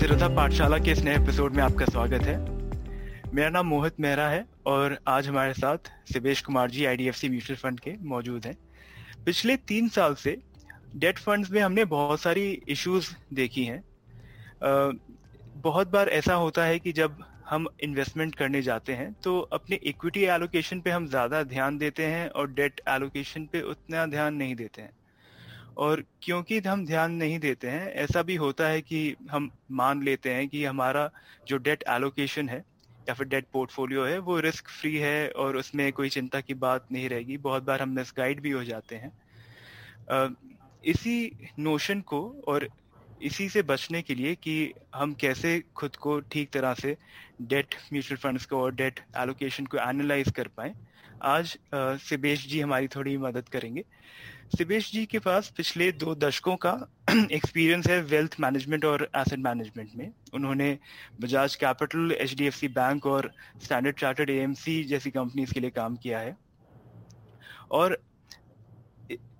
सिरोधा पाठशाला के इस नए एपिसोड में आपका स्वागत है। मेरा नाम मोहित मेहरा है और आज हमारे साथ Sivesh Kumar ji IDFC mutual fund के मौजूद हैं। पिछले तीन साल से डेट फंड्स में हमने बहुत सारी इश्यूज़ देखी हैं। बहुत बार ऐसा होता है कि जब हम इन्वेस्टमेंट करने जाते हैं तो अपने इक्विटी एलोकेशन पे हम ज़्यादा ध्यान देते हैं और डेट एलोकेशन पे उतना ध्यान नहीं देते हैं। और क्योंकि हम ध्यान नहीं देते हैं, ऐसा भी होता है कि हम मान लेते हैं कि हमारा जो डेट एलोकेशन है, या फिर डेट पोर्टफोलियो है, वो रिस्क फ्री है और उसमें कोई चिंता की बात नहीं रहेगी। बहुत बार हम मिसगाइड भी हो जाते हैं। इसी नोशन को और इसी से बचने के लिए कि हम कैसे खुद को ठीक तरह से डेट म्यूचुअल फंड्स को और डेट एलोकेशन को एनालाइज कर पाए, आज सिबेश जी हमारी थोड़ी मदद करेंगे। सिबेश जी के पास पिछले दो दशकों का एक्सपीरियंस है वेल्थ मैनेजमेंट और एसेट मैनेजमेंट में। उन्होंने बजाज कैपिटल एचडीएफसी बैंक और स्टैंडर्ड चार्टर्ड ए जैसी कंपनीज़ के लिए काम किया है। और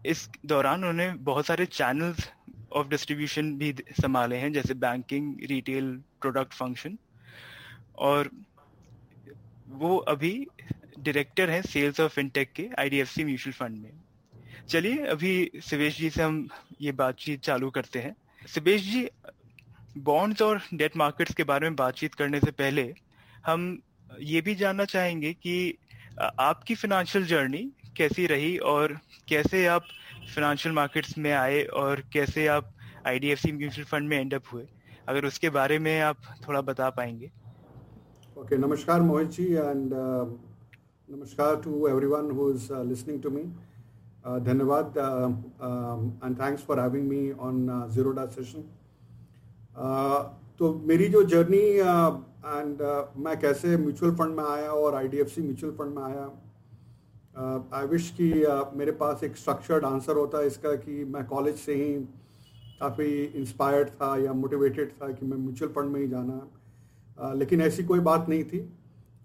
इस दौरान उन्होंने बहुत सारे चैनल्स ऑफ़ डिस्ट्रीब्यूशन भी संभाले हैं, जैसे बैंकिंग रिटेल प्रोडक्ट फ़ंक्शन और वो अभी डायरेक्टर हैं सेल्स ऑफ़ फिनटेक के आईडीएफसी म्यूचुअल फंड में। चलिए, अभी सिवेश जी से हम ये बातचीत चालू करते हैं। सिवेश जी बॉन्ड्स और डेट मार्केट्स के बारे में बातचीत करने से पहले हम ये भी जानना चाहेंगे कि आपकी फिनेंशियल जर्नी कैसी रही और कैसे आप फाइनेंशियल मार्केट्स में आए और कैसे आप आईडीएफसी म्यूचुअल फंड में एंड अप हुए। अगर उसके बारे में आप थोड़ा बता पाएँगे। ओके नमस्कार मोहित जी एंड नमस्कार to everyone who is listening to me धन्यवाद and thanks for having me on Zerodha session तो मेरी जो जर्नी एंड uh, uh, मैं कैसे म्यूचुअल फंड में आया और आईडीएफसी म्यूचुअल फंड में आया आई विश कि मेरे पास एक स्ट्रक्चर्ड आंसर होता इसका कि मैं कॉलेज से ही काफ़ी इंस्पायर्ड था या मोटिवेटेड था कि मैं म्यूचुअल फंड में ही जाना। लेकिन ऐसी कोई बात नहीं थी। uh,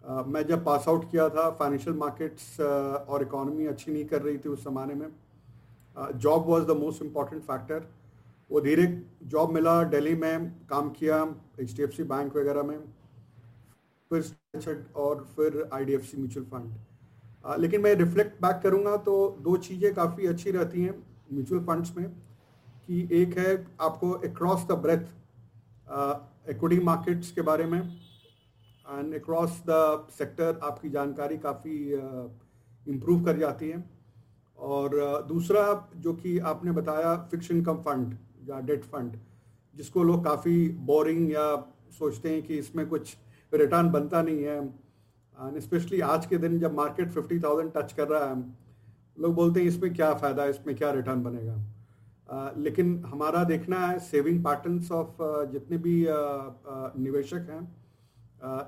मैं जब पास आउट किया था फाइनेंशियल मार्केट्स और इकोनॉमी अच्छी नहीं कर रही थी उस ज़माने में job was the most important factor वो धीरे जॉब मिला दिल्ली में, काम किया एचडीएफसी बैंक वगैरह में, फिर और फिर आई म्यूचुअल फंड लेकिन मैं रिफ्लेक्ट बैक करूँगा तो दो चीज़ें काफ़ी अच्छी रहती हैं म्यूचुअल फंड्स में, कि एक है आपको across the breadth equity markets के बारे में एंड अक्रॉस द सेक्टर आपकी जानकारी काफ़ी इम्प्रूव कर जाती है। और दूसरा जो कि आपने बताया फिक्स इनकम फंड या डेट फंड जिसको लोग काफ़ी बोरिंग या सोचते हैं कि इसमें कुछ रिटर्न बनता नहीं है। एंड स्पेशली आज के दिन जब मार्केट फिफ्टी थाउज़ेंड टच कर रहा है लोग बोलते हैं इसमें क्या फ़ायदा है इसमें क्या रिटर्न बनेगा? Uh, लेकिन हमारा देखना है सेविंग पैटर्न्स ऑफ़ जितने भी uh, uh, निवेशक हैं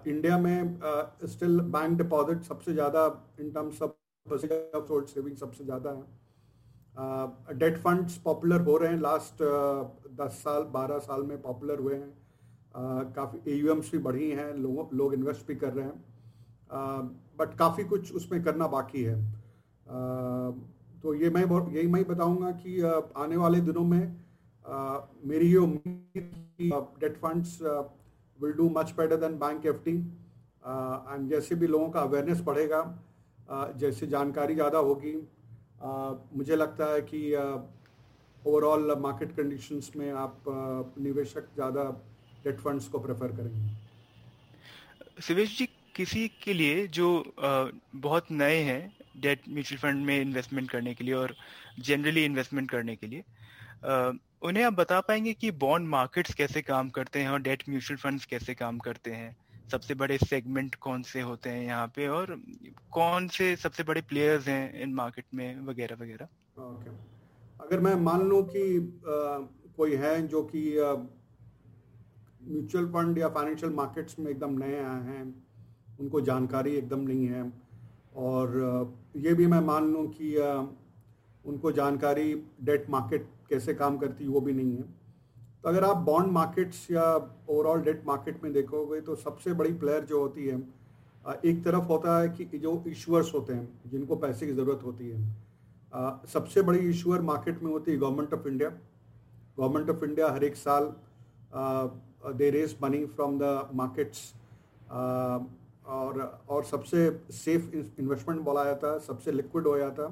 इंडिया में स्टिल बैंक डिपॉजिट सबसे ज़्यादा इन टर्म्स ऑफ़ सेविंग सबसे ज़्यादा है। डेट फंड्स पॉपुलर हो रहे हैं लास्ट दस साल, बारह साल में पॉपुलर हुए हैं। काफ़ी ए भी बढ़ी हैं, लोग लोग इन्वेस्ट भी कर रहे हैं। बट काफ़ी कुछ उसमें करना बाकी है। तो ये मैं यही मैं बताऊँगा कि आने वाले दिनों में मेरी ये उम्मीद debt funds will do much better than bank F D and जैसे भी लोगों का अवेयरनेस बढ़ेगा जैसे जानकारी ज़्यादा होगी मुझे लगता है कि ओवरऑल मार्केट कंडीशंस में आप निवेशक ज़्यादा डेट फंड्स को प्रेफर करेंगे। सुवेश जी, किसी के लिए जो बहुत नए हैं डेट म्यूचुअल फंड में इन्वेस्टमेंट करने के लिए और जनरली इन्वेस्टमेंट करने के लिए उन्हें आप बता पाएँगे कि बॉन्ड मार्केट्स कैसे काम करते हैं और डेट म्यूचुअल फंड्स कैसे काम करते हैं? सबसे बड़े सेगमेंट कौन से होते हैं यहाँ पे और कौन से सबसे बड़े प्लेयर्स हैं इन मार्केट में वगैरह वगैरह? ओके अगर मैं मान लूँ कि कोई है जो कि म्यूचुअल फंड या फाइनेंशियल मार्केट्स में एकदम नए आए हैं, उनको जानकारी एकदम नहीं है और ये भी मैं मान लूँ कि उनको जानकारी डेट मार्केट कैसे काम करती है, वो भी नहीं है। तो अगर आप बॉन्ड मार्केट्स या ओवरऑल डेट मार्केट में देखोगे तो सबसे बड़ी प्लेयर जो होती है एक तरफ़ होता है कि जो इशूअर्स होते हैं, जिनको पैसे की ज़रूरत होती है। सबसे बड़ी इशूअर मार्केट में होती है government of India government of India हर एक साल they raise money from the markets और और सबसे सेफ़ इन्वेस्टमेंट बोला जाता है, सबसे लिक्विड हो जाता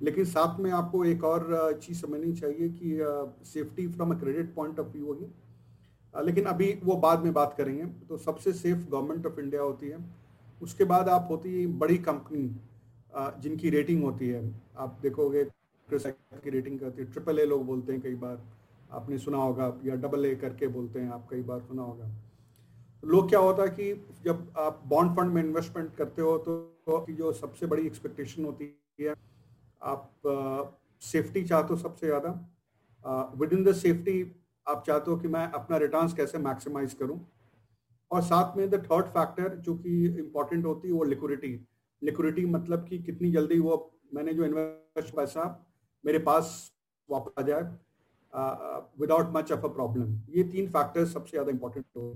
लेकिन साथ में आपको एक और चीज़ समझनी चाहिए कि safety from a credit point of view होगी लेकिन अभी वो बाद में बात करेंगे। तो सबसे सेफ़ गवर्नमेंट ऑफ़ इंडिया होती है। उसके बाद आप होती है बड़ी कंपनी जिनकी रेटिंग होती है। आप देखोगे की रेटिंग करती है। ट्रिपल ए लोग बोलते हैं कई बार। आपने सुना होगा या डबल ए करके बोलते हैं आप कई बार सुना होगा। लोग क्या होता है कि जब आप बॉन्ड फंड में इन्वेस्टमेंट करते हो तो, तो जो सबसे बड़ी एक्सपेक्टेशन होती है आप सेफ्टी चाहते हो सबसे ज़्यादा? विद इन द सेफ्टी आप चाहते हो कि मैं अपना रिटर्न्स कैसे मैक्सिमाइज करूँ? और साथ में द थर्ड फैक्टर जो कि इंपॉर्टेंट होती है वो लिक्विडिटी लिक्विडिटी मतलब कि कितनी जल्दी वो, मैंने जो इन्वेस्ट पैसा मेरे पास वापस आ जाए without much of a problem ये तीन फैक्टर्स सबसे ज़्यादा इंपॉर्टेंट हो।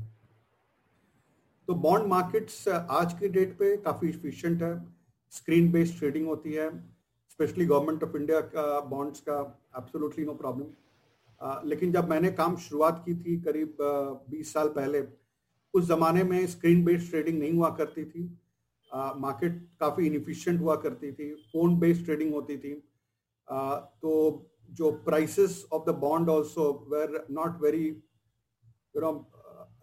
तो बॉन्ड मार्केट्स आज के डेट पे काफ़ी इफिशियंट है। स्क्रीन बेस्ड ट्रेडिंग होती है। स्पेशली गवर्नमेंट ऑफ़ इंडिया का बॉन्ड्स का एब्सोल्युटली नो प्रॉब्लम लेकिन जब मैंने काम शुरुआत की थी करीब बीस साल पहले उस जमाने में स्क्रीन बेस्ड ट्रेडिंग नहीं हुआ करती थी। मार्केट uh, काफ़ी इनफिशियंट हुआ करती थी। फ़ोन बेस्ड ट्रेडिंग होती थी। Uh, तो जो prices of the bond also were not very you know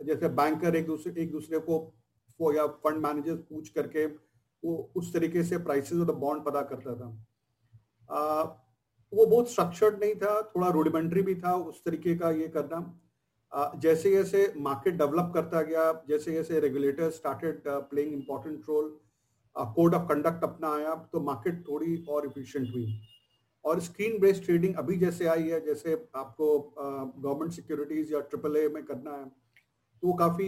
जैसे बैंकर एक दूसरे एक दूसरे को या फंड मैनेजर पूछ करके वो उस तरीके से प्राइसेस ऑफ़ द बॉन्ड पता करता था। uh, वो बहुत स्ट्रक्चर्ड नहीं था, थोड़ा रूडिमेंट्री भी था उस तरीके का ये करना। जैसे जैसे मार्केट डेवलप करता गया, जैसे जैसे regulator started playing important role code of conduct अपना आया तो मार्केट थोड़ी और इफिशियंट हुई। और स्क्रीन बेस्ड ट्रेडिंग अभी जैसे आई है, जैसे आपको गवर्नमेंट सिक्योरिटीज या ट्रिपल ए में करना है तो वो काफ़ी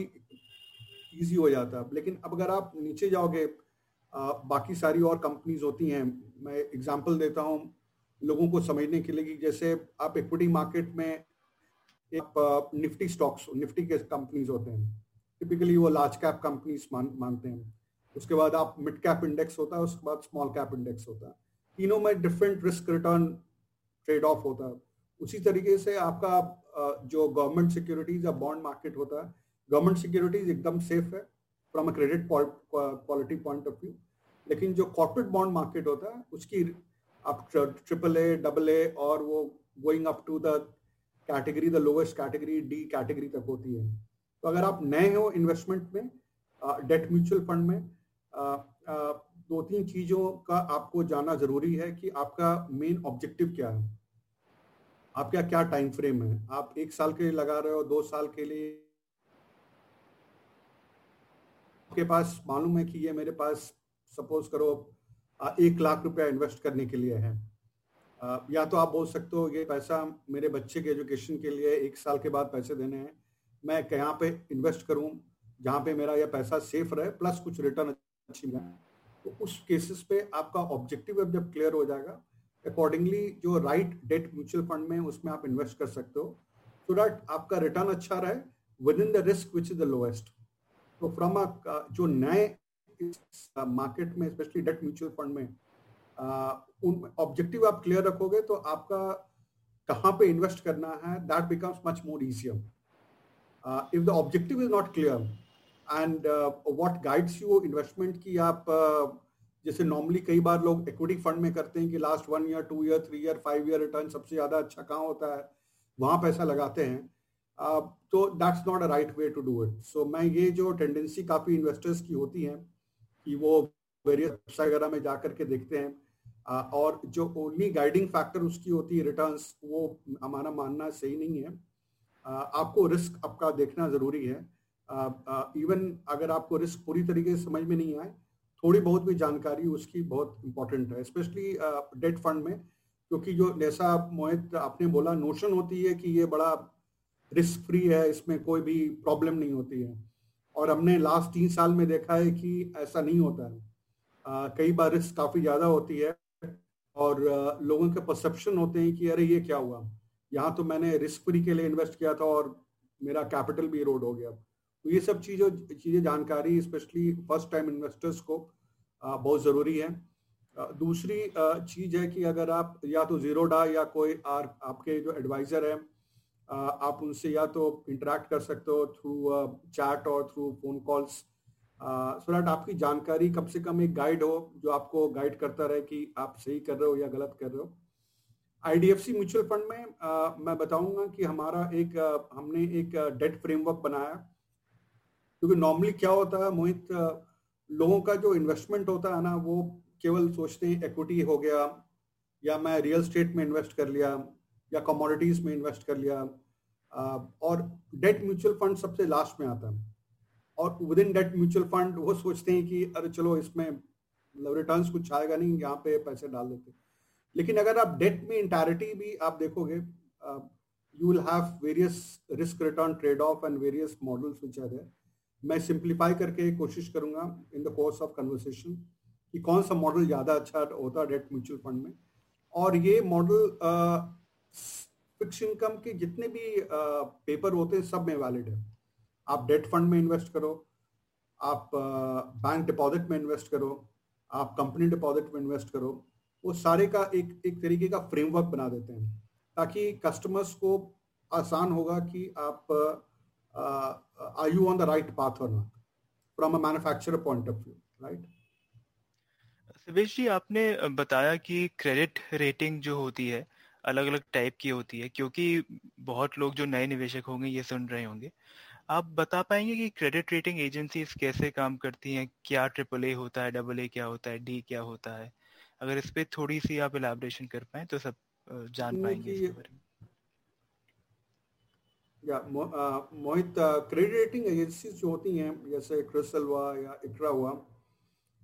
ईजी हो जाता। है लेकिन अब अगर आप नीचे जाओगे बाकी सारी और कंपनीज़ होती हैं। मैं एग्जांपल देता हूँ लोगों को समझने के लिए कि जैसे आप इक्विटी मार्केट में एक निफ्टी स्टॉक्स निफ्टी के कंपनीज़ होते हैं। टिपिकली वो लार्ज कैप कंपनीज़ मान, मानते हैं। उसके बाद आप मिड कैप इंडेक्स होता है उसके बाद स्मॉल कैप इंडेक्स होता है। तीनों में different risk return trade off होता है। उसी तरीके से आपका जो गवर्नमेंट सिक्योरिटीज या बॉन्ड मार्केट होता है गवर्नमेंट सिक्योरिटीज एकदम सेफ़ है। From a credit quality point of view लेकिन जो कॉर्पोरेट बॉन्ड मार्केट होता है उसकी आप ट्रिपल ए डबल ए और वो going up to the category the lowest category D category तक होती है। तो अगर आप नए हो इन्वेस्टमेंट में डेट म्यूचुअल फंड में आ, आ, दो तीन चीज़ों का आपको जानना ज़रूरी है कि आपका मेन ऑब्जेक्टिव क्या है। आपका क्या टाइम फ्रेम है? आप एक साल के लिए लगा रहे हो दो साल के लिए आपके पास मालूम है कि ये मेरे पास सपोज़ करो एक लाख रुपया इन्वेस्ट करने के लिए है। या तो आप बोल सकते हो ये पैसा मेरे बच्चे के एजुकेशन के लिए एक साल के बाद पैसे देने हैं। मैं कहाँ पे इन्वेस्ट करूँ, जहाँ पे मेरा यह पैसा सेफ़ रहे प्लस कुछ रिटर्न अच्छी मिले। तो उस केसेस पे आपका ऑब्जेक्टिव जब क्लियर हो जाएगा अकॉर्डिंगली जो राइट डेट म्यूचुअल फंड में उसमें आप इन्वेस्ट कर सकते हो। सो डैट आपका रिटर्न अच्छा रहे within the risk which is the lowest तो फ्रॉम अ जो नए मार्केट में स्पेशली डेट म्यूचुअल फंड में उन ऑब्जेक्टिव आप क्लियर रखोगे तो आपका कहाँ पे इन्वेस्ट करना है that becomes much more easier if the objective is not clear and what guides you investment की आप uh, जैसे नॉर्मली कई बार लोग इक्विटी फंड में करते हैं कि last one year two year three year five year return सबसे ज़्यादा अच्छा कहाँ होता है वहाँ पैसा लगाते हैं uh, तो that's not a right way to do it so मैं ये जो टेंडेंसी काफ़ी इन्वेस्टर्स की होती है कि वो वेरियस वेबसाइट वगैरह में जाकर के देखते हैं। और जो ओनली गाइडिंग फैक्टर उसकी होती है रिटर्न्स वो हमारा मानना सही नहीं है। आपको रिस्क आपका देखना ज़रूरी है। इवन अगर आपको रिस्क पूरी तरीके से समझ में नहीं आए, थोड़ी बहुत भी जानकारी उसकी बहुत इंपॉर्टेंट है स्पेशली डेट फंड में। क्योंकि जो जैसा मोहित आपने बोला नोशन होती है कि ये बड़ा रिस्क फ्री है इसमें कोई भी प्रॉब्लम नहीं होती है। और हमने लास्ट तीन साल में देखा है कि ऐसा नहीं होता है। आ, कई बार रिस्क काफ़ी ज़्यादा होती है और आ, लोगों के परसेप्शन होते हैं कि अरे ये क्या हुआ? यहाँ तो मैंने रिस्क फ्री के लिए इन्वेस्ट किया था और मेरा कैपिटल भी रोड हो गया। तो ये सब चीज़ों चीज़ें जानकारी स्पेशली फ़र्स्ट टाइम इन्वेस्टर्स को आ, बहुत ज़रूरी है। दूसरी चीज़ है कि अगर आप या तो ज़ीरो डा या कोई आर आपके जो एडवाइज़र है आप उनसे या तो इंटरेक्ट कर सकते हो थ्रू चैट और through phone calls so that आपकी जानकारी कम से कम एक गाइड हो जो आपको गाइड करता रहे कि आप सही कर रहे हो या गलत कर रहे हो। आईडीएफसी म्यूचुअल फंड में आ, मैं बताऊँगा कि हमारा एक हमने एक डेट फ्रेमवर्क बनाया। क्योंकि नॉर्मली क्या होता है मोहित लोगों का जो इन्वेस्टमेंट होता है ना वो केवल सोचते हैं इक्विटी हो गया या मैं रियल स्टेट में इन्वेस्ट कर लिया। या कमोडिटीज में इन्वेस्ट कर लिया। और डेट म्यूचुअल फंड सबसे लास्ट में आता है। और with in debt mutual fund वो सोचते हैं कि, अरे चलो इसमें रिटर्न मतलब कुछ आएगा नहीं, यहाँ पे पैसे डाल देते। लेकिन अगर आप डेट में इंटायरिटी भी आप देखोगे you will have various risk return trade off and various models which are मैं सिंप्लीफाई करके कोशिश करूँगा in the course of conversation कि कौन सा मॉडल ज़्यादा अच्छा होता है डेट म्यूचुअल फंड में। और ये मॉडल फिक्स इनकम के जितने भी पेपर होते हैं, सब में वैलिड है। आप डेट फंड में इन्वेस्ट करो, आप बैंक डिपॉजिट में इन्वेस्ट करो, आप कंपनी डिपॉजिट में इन्वेस्ट करो, वो सारे का एक एक तरीके का फ्रेमवर्क बना देते हैं। ताकि कस्टमर्स को आसान होगा कि आप are you on the right path और not from a manufacturer point of view right Savesh ji, आपने बताया कि क्रेडिट रेटिंग जो होती है अलग अलग टाइप की होती है क्योंकि बहुत लोग जो नए निवेशक होंगे ये सुन रहे होंगे। आप बता पाएँगे कि क्रेडिट रेटिंग एजेंसीज कैसे काम करती हैं? क्या ट्रिपल ए होता है डबल ए क्या होता है डी क्या होता है? अगर इस पे थोड़ी सी आप इलाबरेशन कर पाए तो सब जान पाएँगे इसके बारे में। या मोहित क्रेडिट रेटिंग एजेंसीज जो होती हैं जैसे क्रिस्टल हुआ या इक्रा हुआ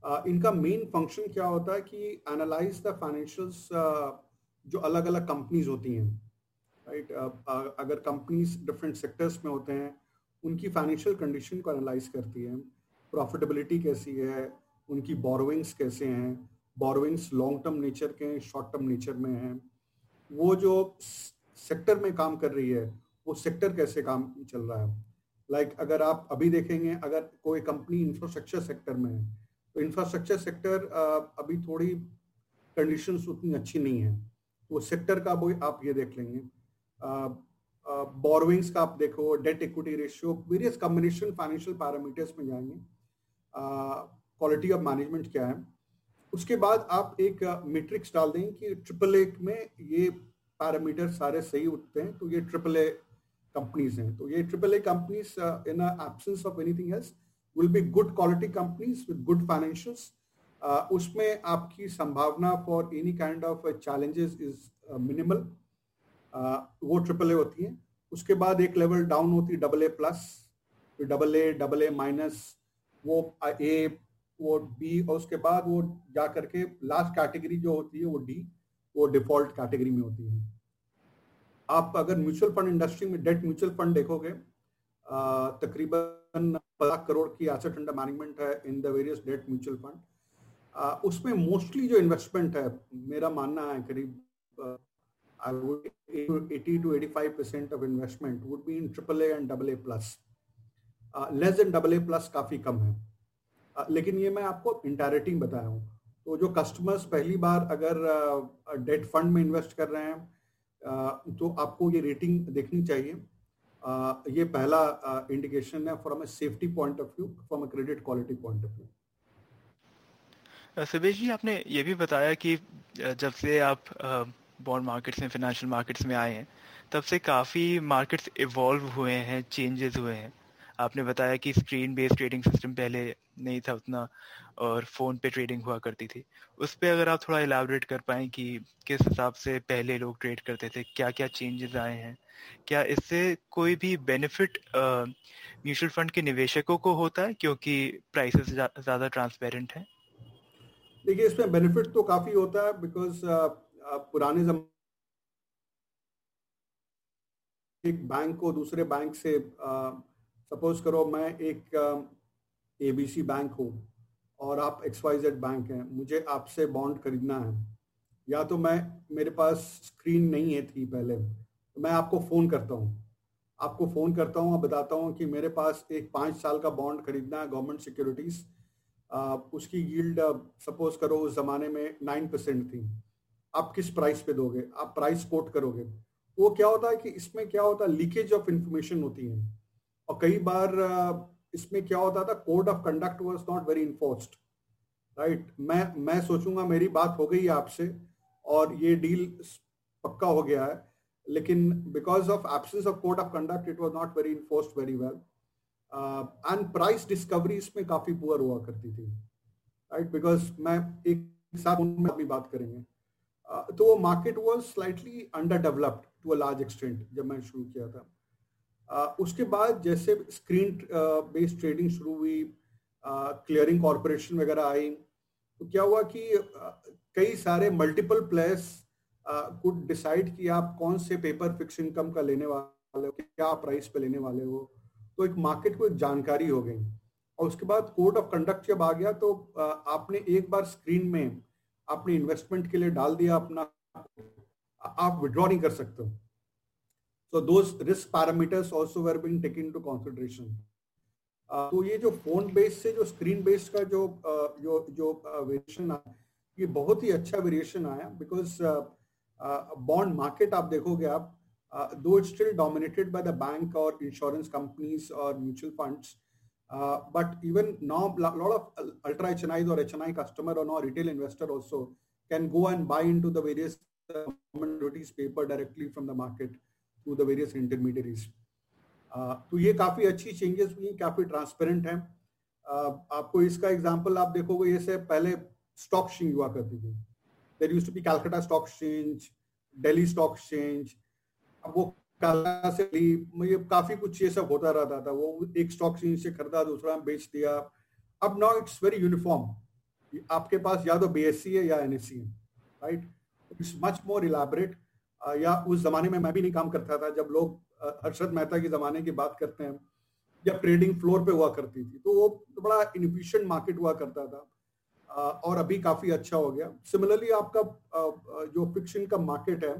uh, इनका मेन फ़ंक्शन क्या होता है कि एनालाइज द फाइनेंशियल्स जो अलग अलग कंपनीज़ होती हैं राइट? अगर कंपनीज़ डिफरेंट सेक्टर्स में होते हैं उनकी फाइनेंशियल कंडीशन को एनालाइज करती है प्रॉफिटेबिलिटी कैसी है उनकी बोरोविंग्स कैसे हैं बोरोविंग्स लॉन्ग टर्म नेचर के हैं शॉर्ट टर्म नेचर में हैं वो जो सेक्टर में काम कर रही है वो सेक्टर कैसे काम चल रहा है लाइक like, अगर आप अभी देखेंगे अगर कोई कंपनी इंफ्रास्ट्रक्चर सेक्टर में है तो इंफ्रास्ट्रक्चर सेक्टर अभी थोड़ी कंडीशंस उतनी अच्छी नहीं है वो सेक्टर का वो आप ये देख लेंगे। बोरोइंग्स का आप देखो debt equity ratio various combination financial parameters में जाएँगे। क्वालिटी ऑफ़ मैनेजमेंट क्या है? उसके बाद आप एक मेट्रिक्स डाल दें कि ट्रिपल ए में ये पैरामीटर सारे सही उठते हैं तो ये ट्रिपल ए कंपनीज़ हैं। तो ये triple A companies in absence of anything else will be good quality companies with good financials उसमें आपकी संभावना for any kind of challenges is minimal वो ट्रिपल ए होती है। उसके बाद एक लेवल डाउन होती है double A plus double A double A minus वो ए वो बी और उसके बाद वो जा करके लास्ट कैटेगरी जो होती है वो डी वो डिफ़ॉल्ट कैटेगरी में होती है। आप अगर म्यूचुअल फंड इंडस्ट्री में डेट म्यूचुअल फंड देखोगे तकरीबन पचास करोड़ की एसेट अंडर मैनेजमेंट है in the various debt mutual fund उसमें मोस्टली जो इन्वेस्टमेंट है मेरा मानना है करीब I would 80 to 85 percent. Uh, काफ़ी कम है। uh, लेकिन ये मैं आपको इंटायरिटी बताया हूँ। तो जो कस्टमर्स पहली बार अगर डेट uh, फंड में इन्वेस्ट कर रहे हैं uh, तो आपको ये रेटिंग देखनी चाहिए। uh, ये पहला इंडिकेशन है from a safety point of view from a credit quality point of view Subesh ji, आपने ये भी बताया कि जब से आप बॉन्ड मार्केट्स में फाइनेंशियल मार्केट्स में आए हैं, तब से काफ़ी मार्केट्स इवॉल्व हुए हैं चेंजेस हुए हैं। आपने बताया कि स्क्रीन बेस्ड ट्रेडिंग सिस्टम पहले नहीं था उतना, और फ़ोन पे ट्रेडिंग हुआ करती थी। उस पर अगर आप थोड़ा इलाबरेट कर पाएँ कि किस हिसाब से पहले लोग ट्रेड करते थे क्या क्या चेंजेस आए हैं, क्या इससे कोई भी बेनिफिट म्यूचुअल फंड के निवेशकों को होता है, क्योंकि प्राइसेस ज़्यादा ट्रांसपेरेंट हैं? देखिए, इसमें बेनिफिट तो काफ़ी होता है बिकॉज़ पुराने जम, एक बैंक को दूसरे बैंक से सपोज़ करो मैं एक एबीसी बैंक हूँ और आप एक्स वाई जेड बैंक हैं, मुझे आपसे बॉन्ड खरीदना है। या तो मैं, मेरे पास स्क्रीन नहीं है थी पहले तो मैं आपको फ़ोन करता हूँ। आपको फ़ोन करता हूँ और बताता हूँ कि मेरे पास एक पाँच साल का बॉन्ड खरीदना है गवर्नमेंट सिक्योरिटीज़ उसकी यील्ड सपोज़ करो उस ज़माने में नाइन परसेंट थी। आप किस प्राइस पे दोगे? आप प्राइस कोट करोगे। वो क्या होता है कि इसमें क्या होता है? लीकेज ऑफ़ इंफॉर्मेशन होती है। और कई बार इसमें क्या होता था? Code of conduct was not very enforced right मैं मैं सोचूँगा मेरी बात हो गई आपसे और ये डील पक्का हो गया है। लेकिन because of absence of code of conduct it was not very enforced very well and price discovery इसमें काफ़ी पुअर हुआ करती थी। राइट बिकॉज़ मैं एक साथ में अभी बात करेंगे। तो वो market was slightly under developed to a large extent जब मैं शुरू किया था। उसके बाद जैसे स्क्रीन बेस्ड ट्रेडिंग शुरू हुई क्लियरिंग कॉरपोरेशन वगैरह आई तो क्या हुआ कि कई सारे मल्टीपल प्लेयर्स कुड डिसाइड कि आप कौन से पेपर फिक्स इनकम का लेने वाले हो, क्या प्राइस पे लेने वाले हो। तो एक मार्केट को एक जानकारी हो गई। और उसके बाद कोड ऑफ़ कंडक्ट जब आ गया तो आपने एक बार स्क्रीन में अपने इन्वेस्टमेंट के लिए डाल दिया अपना। आप विड्रॉ नहीं कर सकते so risk parameters also were being taken to consideration तो ये जो फ़ोन बेस्ड से जो स्क्रीन बेस्ड का जो जो जो वेरिएशन आया, ये बहुत ही अच्छा वेरिएशन आया बिकॉज़ बॉन्ड मार्केट आप देखोगे आप uh, though it's still dominated by the bank or insurance companies or mutual funds, uh, but even now a lot of ultra HNIs or HNI customer or now retail investor also can go and buy into the various commodities paper directly from the market through the various intermediaries. Uh, तो ये काफी अच्छी changes हुई काफी transparent हैं uh, आपको इसका example आप देखोगे ये से पहले स्टॉक एक्सचेंज हुआ करती थी there used to be Calcutta stock exchange Delhi stock exchange वो काला से मुझे काफ़ी कुछ ये सब होता रहता था। वो एक स्टॉक से खरीदा, दूसरा बेच दिया। अब नाउ इट्स वेरी यूनिफॉर्म आपके पास या तो बीएससी है या एनएससी है right it's much more elaborate या उस जमाने में मैं भी नहीं काम करता था, जब लोग हर्षद मेहता के जमाने की बात करते हैं, जब ट्रेडिंग फ्लोर पे हुआ करती थी तो वो बड़ा इनफिशियंट मार्केट हुआ करता था। और अभी काफ़ी अच्छा हो गया। सिमिलरली आपका जो फिक्शन का मार्केट है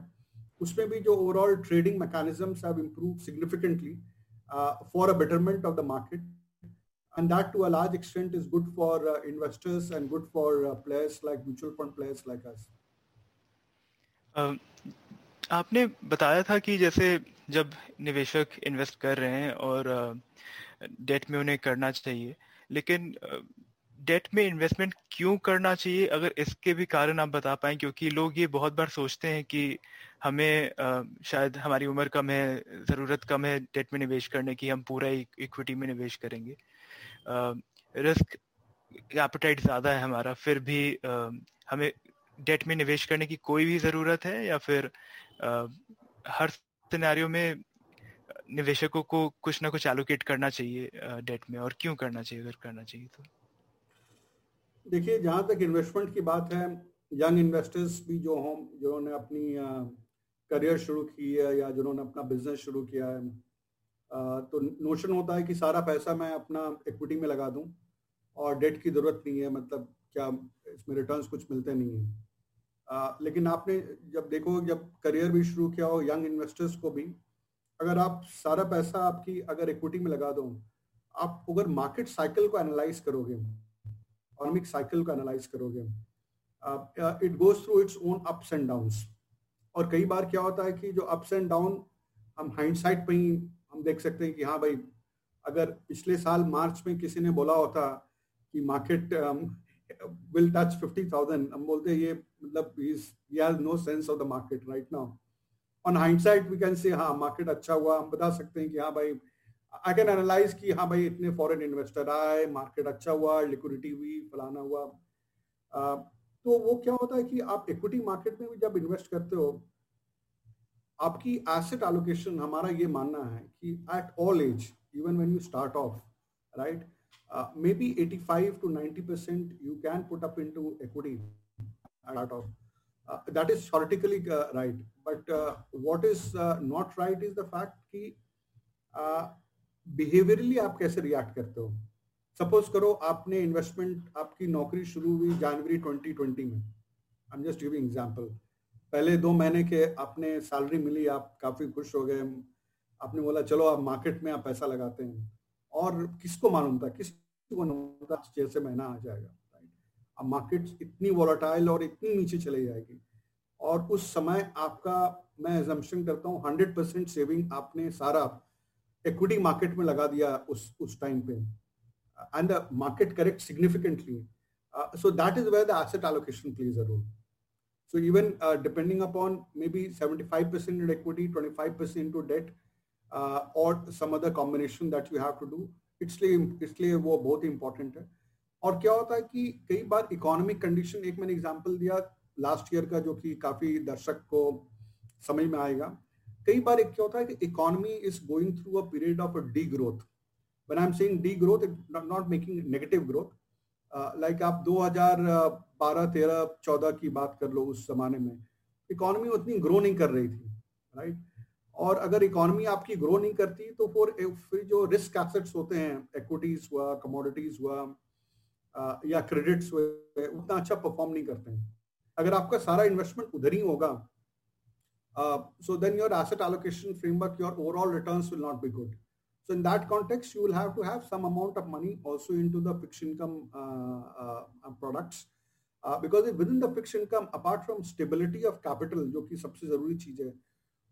उसमें भी जो overall trading mechanisms have improve significantly for a betterment of the market and that to a large extent is good for uh, investors and good for uh, players like mutual fund players like us. Uh, आपने बताया था कि जैसे जब निवेशक invest कर रहे हैं और डेट में उन्हें करना चाहिए लेकिन डेट में इन्वेस्टमेंट क्यों करना चाहिए? अगर इसके भी कारण आप बता पाए क्योंकि लोग ये बहुत बार सोचते हैं कि हमें शायद हमारी उम्र कम है, ज़रूरत कम है डेट में निवेश करने की, हम पूरा इक्विटी में निवेश करेंगे। रिस्क एपेटाइट ज़्यादा है हमारा, फिर भी हमें डेट में निवेश करने की कोई भी ज़रूरत है या फिर हर सिनेरियो में निवेशकों को कुछ ना कुछ एलोकेट करना चाहिए डेट में और क्यों करना चाहिए, अगर करना चाहिए तो? देखिए, जहाँ तक इन्वेस्टमेंट की बात है यंग इन्वेस्टर्स भी जो हों जिन्होंने अपनी करियर शुरू की है या जिन्होंने अपना बिज़नेस शुरू किया है। तो नोशन होता है कि सारा पैसा मैं अपना इक्विटी में लगा दूँ और डेट की ज़रूरत नहीं है मतलब क्या इसमें रिटर्न्स कुछ मिलते नहीं है। लेकिन आपने जब देखो जब करियर भी शुरू किया हो यंग इन्वेस्टर्स को भी, अगर आप सारा पैसा आपकी अगर इक्विटी में लगा दो, आप अगर मार्केट साइकिल को एनालाइज करोगे इकोनॉमिक साइकिल को एनालाइज करोगे it goes through its own ups and downs और कई बार क्या होता है कि जो अप्स एंड डाउन हम हाइंडसाइट पे ही हम देख सकते हैं कि हाँ भाई अगर पिछले साल मार्च में किसी ने बोला होता कि market will touch fifty thousand हम बोलते हैं ये मतलब no sense of the market right now on hindsight we can say हाँ मार्केट अच्छा हुआ हम बता सकते हैं कि हाँ भाई आई कैन एनालाइज कि हाँ भाई इतने फॉरेन इन्वेस्टर आए मार्केट अच्छा हुआ लिक्विडिटी हुई फलाना हुआ। आ, तो वो क्या होता है कि आप इक्विटी मार्केट में भी जब इन्वेस्ट करते हो, आपकी एसेट एलोकेशन हमारा ये मानना है कि at all age even when you start off right maybe eighty five to ninety percent you can put up into equity that is theoretically right but what is not right is the fact कि uh, behaviourally आप कैसे react करते हो? Suppose करो आपने investment आपकी नौकरी शुरू हुई जनवरी 2020 में। I am just giving example पहले दो महीने के आपने सैलरी मिली, आप काफ़ी खुश हो गए। आपने बोला, चलो आप मार्केट में आप पैसा लगाते हैं। और किसको मालूम था? था? जैसे महीना आ जाएगा अब मार्केट इतनी वॉलेटाइल और इतनी नीचे चली जाएगी। और उस समय आपका, मैं एजम्पन करता हूँ हंड्रेड परसेंट सेविंग आपने सारा इक्विटी मार्केट में लगा दिया उस उस टाइम पे। And the market correct significantly so that is where the asset allocation plays a role So even uh, depending upon maybe 75% in equity, 25% into debt, uh, or some other combination that you have to इसलिए इसलिए वो बहुत ही important है और क्या होता है कि कई बार इकोनॉमिक कंडीशन एक मैंने एग्जांपल दिया लास्ट ईयर का जो कि काफ़ी दर्शक को समझ में आएगा कई बार एक क्या होता है कि economy is going through a period of degrowth when I am saying degrowth not making negative growth like आप 2012 13 14 की बात कर लो उस जमाने में इकोनॉमी उतनी ग्रो नहीं कर रही थी राइट? और अगर इकोनॉमी आपकी ग्रो नहीं करती तो फिर फिर जो रिस्क एसेट्स होते हैं इक्विटीज हुआ कमोडिटीज हुआ या क्रेडिट्स हुए, उतना अच्छा परफॉर्म नहीं करते हैं। अगर आपका सारा इन्वेस्टमेंट उधर ही होगा so then your asset allocation framework your overall returns will not be good so in that context you will have to have some amount of money also into the fixed income uh, uh, products. Uh, because within the fixed income apart from stability of capital जो कि सबसे ज़रूरी चीज़ है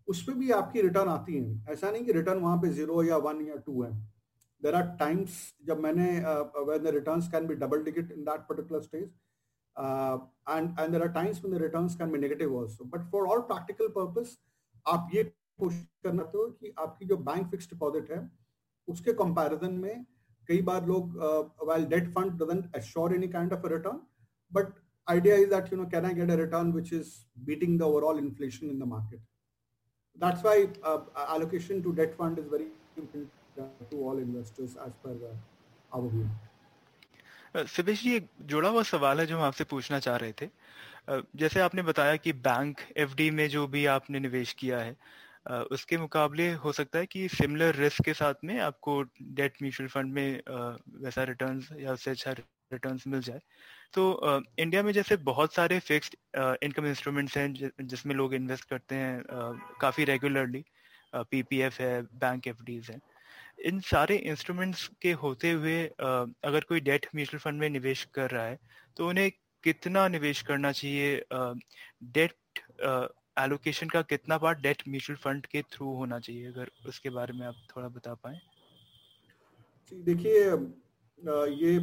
उस पर भी आपकी return आती है। ऐसा नहीं कि रिटर्न वहाँ पे ज़ीरो या वन या टू है। देर आर टाइम्स जब मैंने when the returns can be double digit in that particular stage and and there are times when the returns can be negative also but for all practical purpose आप ये कोशिश करना तो कि आपकी जो बैंक फिक्स डिपॉजिट है उसके कंपैरिजन में कई बार लोग well debt fund doesn't any kind of return but idea is that you know can I get a return which is beating the overall inflation in the market that's why allocation to debt fund is very to all investors as per Sidesh ji एक जुड़ा हुआ सवाल है जो हम आपसे पूछना चाह रहे थे। जैसे आपने बताया कि बैंक एफडी में जो भी आपने निवेश किया है उसके मुकाबले हो सकता है कि सिमिलर रिस्क के साथ में आपको डेट म्यूचुअल फंड में वैसा रिटर्न या उससे अच्छा रिटर्न मिल जाए। तो इंडिया में जैसे बहुत सारे फिक्स्ड इनकम इंस्ट्रूमेंट्स हैं जिसमें लोग इन्वेस्ट करते हैं काफ़ी रेगुलरली पीपीएफ है बैंक एफ़ है। इन सारे इंस्ट्रूमेंट्स के होते हुए अगर कोई डेट म्यूचुअल फंड में निवेश कर रहा है तो उन्हें कितना निवेश करना चाहिए? डेट एलोकेशन का कितना पार्ट डेट म्यूचुअल फंड के थ्रू होना चाहिए? अगर उसके बारे में आप थोड़ा बता पाए। देखिए ये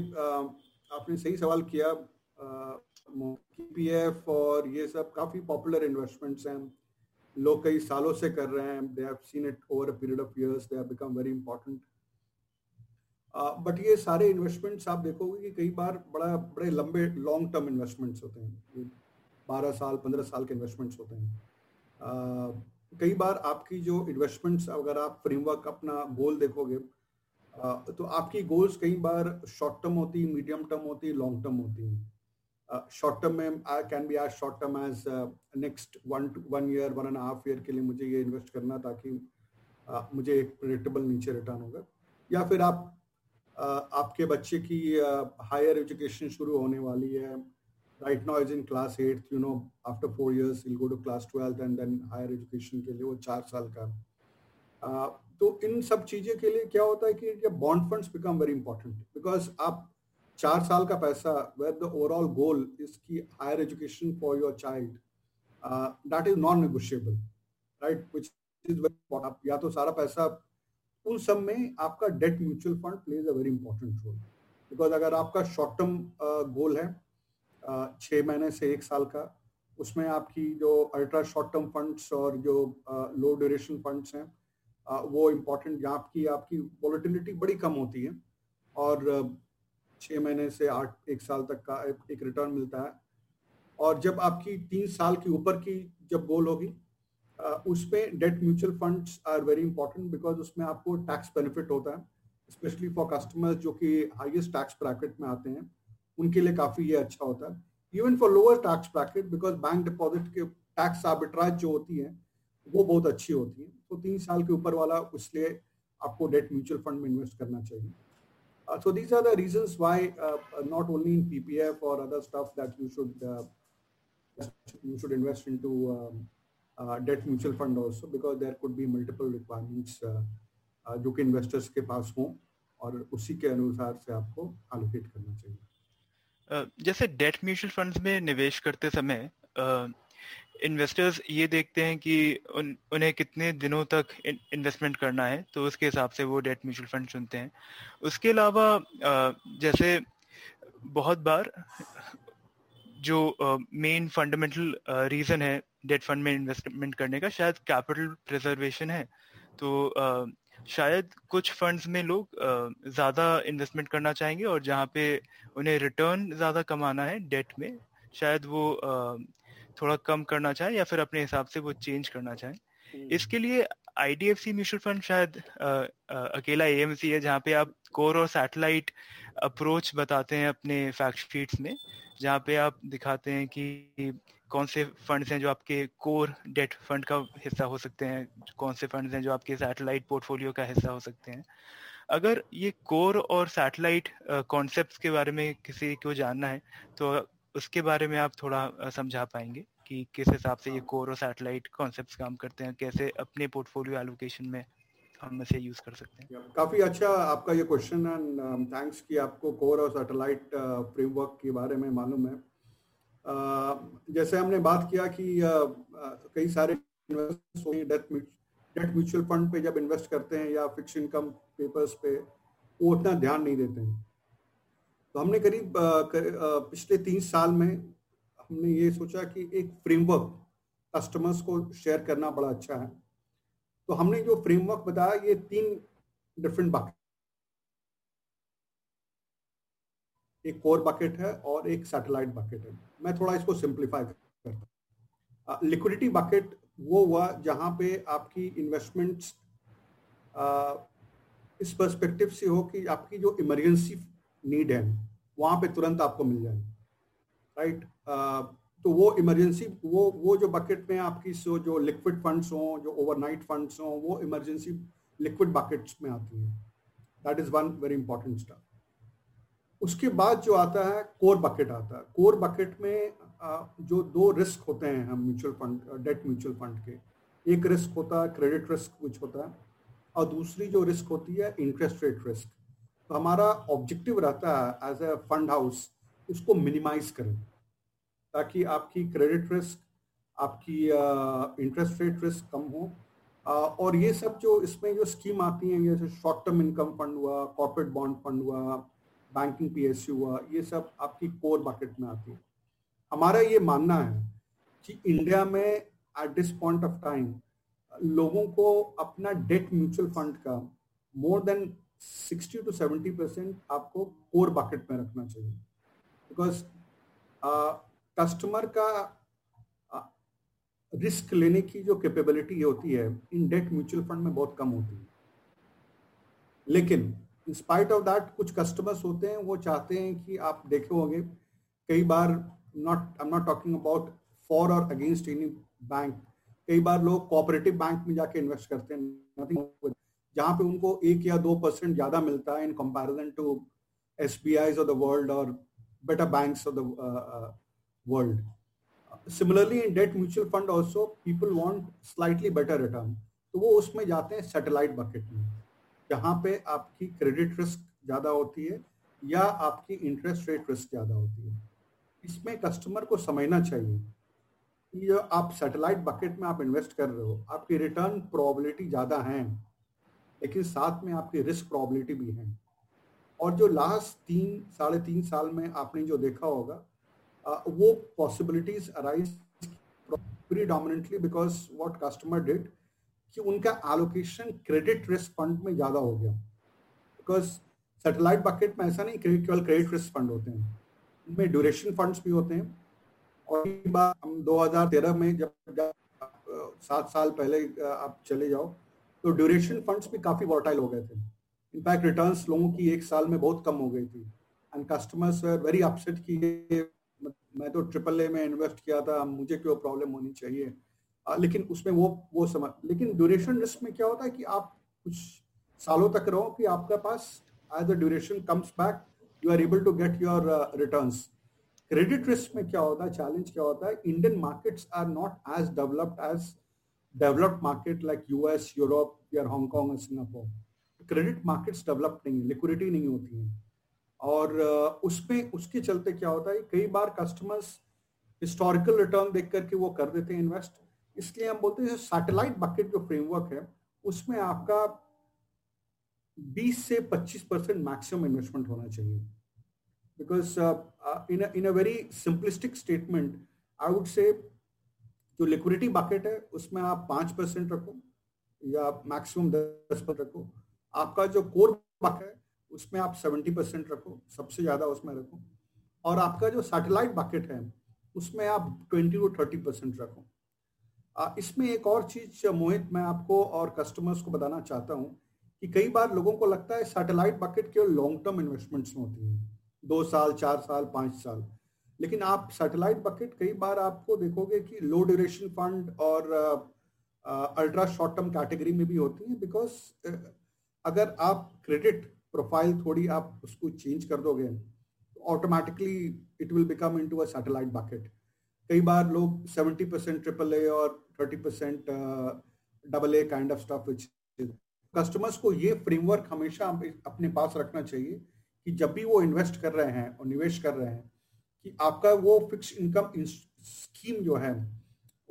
आपने सही सवाल किया। पीएफ और ये सब काफ़ी पॉपुलर इन्वेस्टमेंट्स हैं। लोग कई सालों से कर रहे हैं। They have seen it over a period of years they have become very important but ये सारे इन्वेस्टमेंट्स आप देखोगे कि कई बार बड़ा, बड़े लंबे लॉन्ग टर्म इन्वेस्टमेंट्स होते हैं। बारह साल पंद्रह साल के इन्वेस्टमेंट्स होते हैं। कई बार आपकी जो इन्वेस्टमेंट्स अगर आप फ्रेमवर्क अपना गोल देखोगे तो आपकी गोल्स कई बार शॉर्ट टर्म होती मीडियम टर्म होती लॉन्ग टर्म होती शॉर्ट टर्म में I can be as short term as next one one year one and half year के लिए मुझे ये इन्वेस्ट करना ताकि uh, मुझे एक प्रिडिक्टेबल नीचे रिटर्न होगा। या फिर आप uh, आपके बच्चे की हायर एजुकेशन शुरू होने वाली है right now is in class eight you know after four years will go to class twelfth and then higher education के लिए वो चार साल का। तो इन सब चीज़ें के लिए क्या होता है कि bond funds become very important because आप चार साल का पैसा where the overall goal is की higher education for your child that is non negotiable right which is आप या तो सारा पैसा उन सब में आपका debt mutual fund plays a very important role because अगर आपका शॉर्ट टर्म गोल है uh, छः महीने से एक साल का। उसमें आपकी जो अल्ट्रा शॉर्ट टर्म फंड्स और जो लो ड्यूरेशन फंड्स हैं वो इम्पोर्टेंट जहाँ आपकी आपकी वॉलिटिलिटी बड़ी कम होती है। और छः महीने से आठ, एक साल तक का एक रिटर्न मिलता है। और जब आपकी तीन साल के ऊपर की जब गोल होगी उसमें debt mutual funds are very important because उसमें आपको टैक्स बेनिफिट होता है स्पेशली फॉर कस्टमर्स जो कि हाईएस्ट टैक्स ब्रैकेट में आते हैं। उनके लिए काफ़ी ये अच्छा होता है even for lower tax bracket because bank deposit के टैक्स आर्बिट्राज जो होती है वो बहुत अच्छी होती है तो तीन साल के ऊपर वाला इसलिए आपको डेट म्यूचुअल फंड में इन्वेस्ट करना चाहिए so these are the reasons why uh, not only in ppf or other stuff that you should uh, you should invest into um, uh, debt mutual fund also because there could be multiple requirements जो कि investors के पास हों और उसी के अनुसार से आपको एलोकेट करना चाहिए जैसे डेट म्यूचुअल फंड्स में निवेश करते समय इन्वेस्टर्स ये देखते हैं कि उन उन्हें कितने दिनों तक इन्वेस्टमेंट करना है तो उसके हिसाब से वो डेट म्यूचुअल फंड चुनते हैं। उसके अलावा जैसे बहुत बार जो मेन फंडामेंटल रीजन है डेट फंड में इन्वेस्टमेंट करने का शायद कैपिटल प्रिजर्वेशन है तो uh, शायद कुछ फंड्स में लोग ज़्यादा इन्वेस्टमेंट करना चाहेंगे और जहाँ पे उन्हें रिटर्न ज़्यादा कमाना है डेट में शायद वो थोड़ा कम करना चाहे या फिर अपने हिसाब से वो चेंज करना चाहे हम्म। इसके लिए आईडीएफसी म्यूचुअल फंड शायद आ, आ, अकेला एएमसी है जहाँ पे आप कोर और सैटेलाइट अप्रोच बताते हैं अपने फैक्ट शीट्स में जहाँ पे आप दिखाते हैं कि कौन से फंड्स हैं जो आपके कोर डेट फंड का हिस्सा हो सकते हैं कौन से फंड्स हैं जो आपके सैटेलाइट पोर्टफोलियो का हिस्सा हो सकते हैं। अगर ये कोर और सैटेलाइट कॉन्सेप्ट्स के बारे में किसी को जानना है तो उसके बारे में आप थोड़ा समझा पाएँगे कि किस हिसाब से ये कोर और सैटेलाइट कॉन्सेप्ट्स काम करते हैं कैसे अपने पोर्टफोलियो एलोकेशन में हम इसे यूज़ कर सकते हैं। काफ़ी अच्छा आपका ये क्वेश्चन एंड थैंक्स कि आपको कोर और सैटेलाइट फ्रेमवर्क के बारे में मालूम है। Uh, जैसे हमने बात किया कि uh, कई सारे डेट डेट म्यूचुअल फंड पे जब इन्वेस्ट करते हैं या फिक्स इनकम पेपर्स पे वो उतना ध्यान नहीं देते हैं। तो हमने करीब पिछले तीन साल में हमने ये सोचा कि एक फ्रेमवर्क कस्टमर्स को शेयर करना बड़ा अच्छा है। तो हमने जो फ्रेमवर्क बताया, ये तीन डिफरेंट बकेट एक कोर बकेट है और एक सैटेलाइट बकेट है। मैं थोड़ा इसको सिंप्लीफाई करता हूँ। लिक्विडिटी बकेट वो हुआ जहाँ पे आपकी इन्वेस्टमेंट्स इस पर्सपेक्टिव से हो कि आपकी जो इमरजेंसी नीड है, वहाँ पे तुरंत आपको मिल जाए राइट तो वो इमरजेंसी वो वो जो बकेट में आपकी सो जो लिक्विड फंड्स हों, जो ओवरनाइट फंड्स हों, वो इमरजेंसी लिक्विड बकेट्स में आती हैं। That is one very important step उसके बाद जो आता है कोर बकेट आता है। कोर बकेट में जो दो रिस्क होते हैं हम mutual fund debt mutual fund के। एक रिस्क होता है क्रेडिट रिस्क कुछ होता है। और दूसरी जो रिस्क होती है इंटरेस्ट रेट रिस्क तो हमारा ऑब्जेक्टिव रहता है एज ए फंड हाउस उसको मिनिमाइज करें। ताकि आपकी क्रेडिट रिस्क आपकी इंटरेस्ट रेट रिस्क कम हो। Uh, और ये सब जो इसमें जो स्कीम आती हैं जैसे शॉर्ट टर्म इनकम फंड हुआ कॉर्पोरेट बॉन्ड फंड हुआ बैंकिंग पीएसयू हुआ ये सब आपकी कोर बकेट में आती है। हमारा ये मानना है कि इंडिया में at this point of time लोगों को अपना डेट म्यूचुअल फंड का more than sixty to seventy percent आपको कोर बकेट में रखना चाहिए। बिकॉज़ कस्टमर का रिस्क लेने की जो कैपेबिलिटी होती है इन डेट म्यूचुअल फंड में बहुत कम होती है। लेकिन इन स्पाइट ऑफ़ दैट कुछ कस्टमर्स होते हैं, वो चाहते हैं कि आप देखे होंगे, कई बार not I am not talking about for और अगेंस्ट एनी बैंक कई बार लोग कोऑपरेटिव बैंक में जाके इन्वेस्ट करते हैं जहाँ पे उनको एक या दो परसेंट ज़्यादा मिलता है in comparison to S B I the world और better banks of the world similarly in debt mutual fund also people want slightly better return तो वो उसमें जाते हैं सेटेलाइट बकेट में, जहाँ पे आपकी क्रेडिट रिस्क ज़्यादा होती है या आपकी इंटरेस्ट रेट रिस्क ज़्यादा होती है। इसमें कस्टमर को समझना चाहिए कि आप सेटेलाइट बकेट में आप इन्वेस्ट कर रहे हो, आपकी रिटर्न प्रोबेबिलिटी ज़्यादा है, लेकिन साथ में आपकी रिस्क प्रॉबिलिटी भी है। और जो लास्ट तीन, साढ़े तीन साल में आपने जो देखा होगा वो possibilities arise predominantly because what customer did कि उनका एलोकेशन क्रेडिट रिस्क फंड में ज़्यादा हो गया। बिकॉज़ सेटेलाइट बकेट में ऐसा नहीं केवल क्रेडिट रिस्क फंड होते हैं। उनमें ड्यूरेशन फंड्स भी होते हैं। और एक बार हम 2013 में जब सात साल पहले आप चले जाओ तो ड्यूरेशन फंड्स भी काफ़ी वॉटाइल हो गए थे। इनफैक्ट रिटर्न्स लोगों की एक साल में बहुत कम हो गई थी। एंड कस्टमर्स वेरी अपसेट की मैं तो ट्रिपल ए में इन्वेस्ट किया था मुझे क्यों प्रॉब्लम होनी चाहिए? आ, लेकिन उसमें वो वो समझ लेकिन ड्यूरेशन रिस्क में क्या होता है कि आप कुछ सालों तक रहो कि आपके पास as the duration comes back you are able to get your return credit risk में क्या होता है चैलेंज क्या होता है Indian markets are not as developed as developed market like US Europe या हांगकांग और सिंगापुर क्रेडिट मार्केट्स डेवलप नहीं है लिक्विडिटी नहीं होती है. और उसमें उसके चलते क्या होता है, कई बार कस्टमर्स हिस्टोरिकल रिटर्न देख करके वो कर देते हैं इन्वेस्ट इसलिए हम बोलते हैं सैटेलाइट बकेट जो फ्रेमवर्क है, उसमें आपका 20 से 25 परसेंट मैक्सिमम इन्वेस्टमेंट होना चाहिए। Because in in a very simplistic statement I would say जो लिक्विडिटी बकेट है, उसमें आप पाँच परसेंट रखो या मैक्सिमम दस परसेंट रखो। आपका जो कोर बकेट है उसमें आप सेवेंटी परसेंट रखो, सबसे ज़्यादा उसमें रखो। और आपका जो सैटेलाइट बकेट है, उसमें आप ट्वेंटी टू थर्टी परसेंट रखो। इसमें एक और चीज़, मोहित, मैं आपको और कस्टमर्स को बताना चाहता हूँ कि कई बार लोगों को लगता है सैटेलाइट बकेट केवल लॉन्ग टर्म इन्वेस्टमेंट्स में होती है। दो साल, चार साल, पाँच साल। लेकिन आप सैटेलाइट बकेट कई बार आपको देखोगे कि लो ड्यूरेशन फंड और अल्ट्रा शॉर्ट टर्म कैटेगरी में भी होती है बिकॉज़ अगर आप क्रेडिट प्रोफ़ाइल थोड़ी आप उसको चेंज कर दोगे automatically it will become into a satellite bucket कई बार लोग 70 परसेंट ट्रिपल ए और 30 percent double A kind of stuff customers को ये फ्रेमवर्क हमेशा अपने पास रखना चाहिए कि जब भी वो इन्वेस्ट कर रहे हैं और निवेश कर रहे हैं, कि आपका वो फिक्स इनकम स्कीम जो है,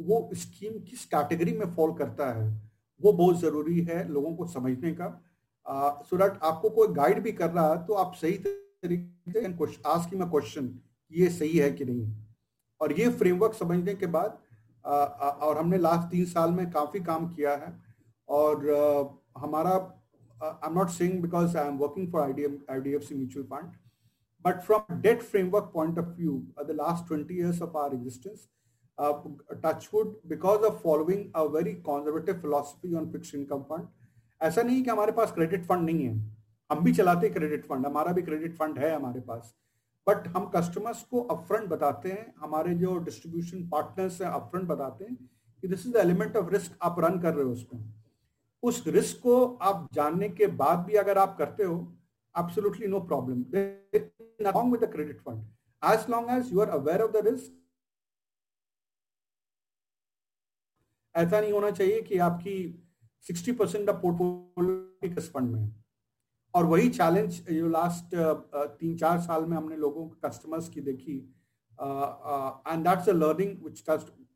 वो स्कीम किस कैटेगरी में फॉल करता है, वो बहुत ज़रूरी है लोगों को समझने का। सो दैट आपको कोई गाइड भी कर रहा है तो आप सही तरीके से क्वेश्चन ये सही है कि नहीं। और ये फ्रेमवर्क समझने के बाद और हमने लास्ट तीन साल में काफ़ी काम किया है। और हमारा I am not saying because I am working for I D F C mutual fund but from debt framework point of view the last twenty years of our existence touchwood because of following a very conservative philosophy on fix income fund ऐसा नहीं कि हमारे पास credit fund नहीं है। हम भी चलाते credit fund हमारा भी क्रेडिट फंड है हमारे पास। बट हम कस्टमर्स को अपफ्रंट बताते हैं, हमारे जो डिस्ट्रीब्यूशन पार्टनर्स हैं अपफ्रंट बताते हैं कि this is the element of risk आप रन कर रहे हो उसमें। उस रिस्क को आप जानने के बाद भी अगर आप करते हो absolutely no problem along with the credit fund as long as you are aware of the risk, ऐसा नहीं होना चाहिए कि आपकी 60 परसेंट ऑफ़ पोर्टफोलियो फंड में और वही चैलेंज जो लास्ट तीन चार साल में हमने लोगों के कस्टमर्स की देखी। And that's a learning which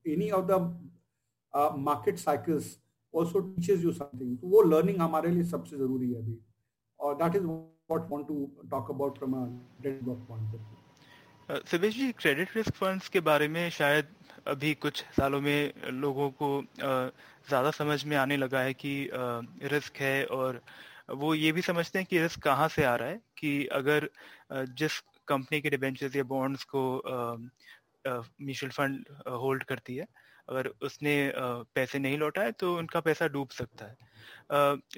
any of the market cycles also teaches you something तो वो लर्निंग हमारे लिए सबसे ज़रूरी है अभी। और that is want to talk about from a develop point Subesh ji credit risk funds के बारे में शायद अभी कुछ सालों में लोगों को ज़्यादा समझ में आने लगा है कि रिस्क है और वो ये भी समझते हैं कि रिस्क कहाँ से आ रहा है कि अगर जिस कंपनी के डिबेंचर्स या बॉन्ड्स को म्यूचुअल फंड होल्ड करती है अगर उसने पैसे नहीं लौटाए तो उनका पैसा डूब सकता है।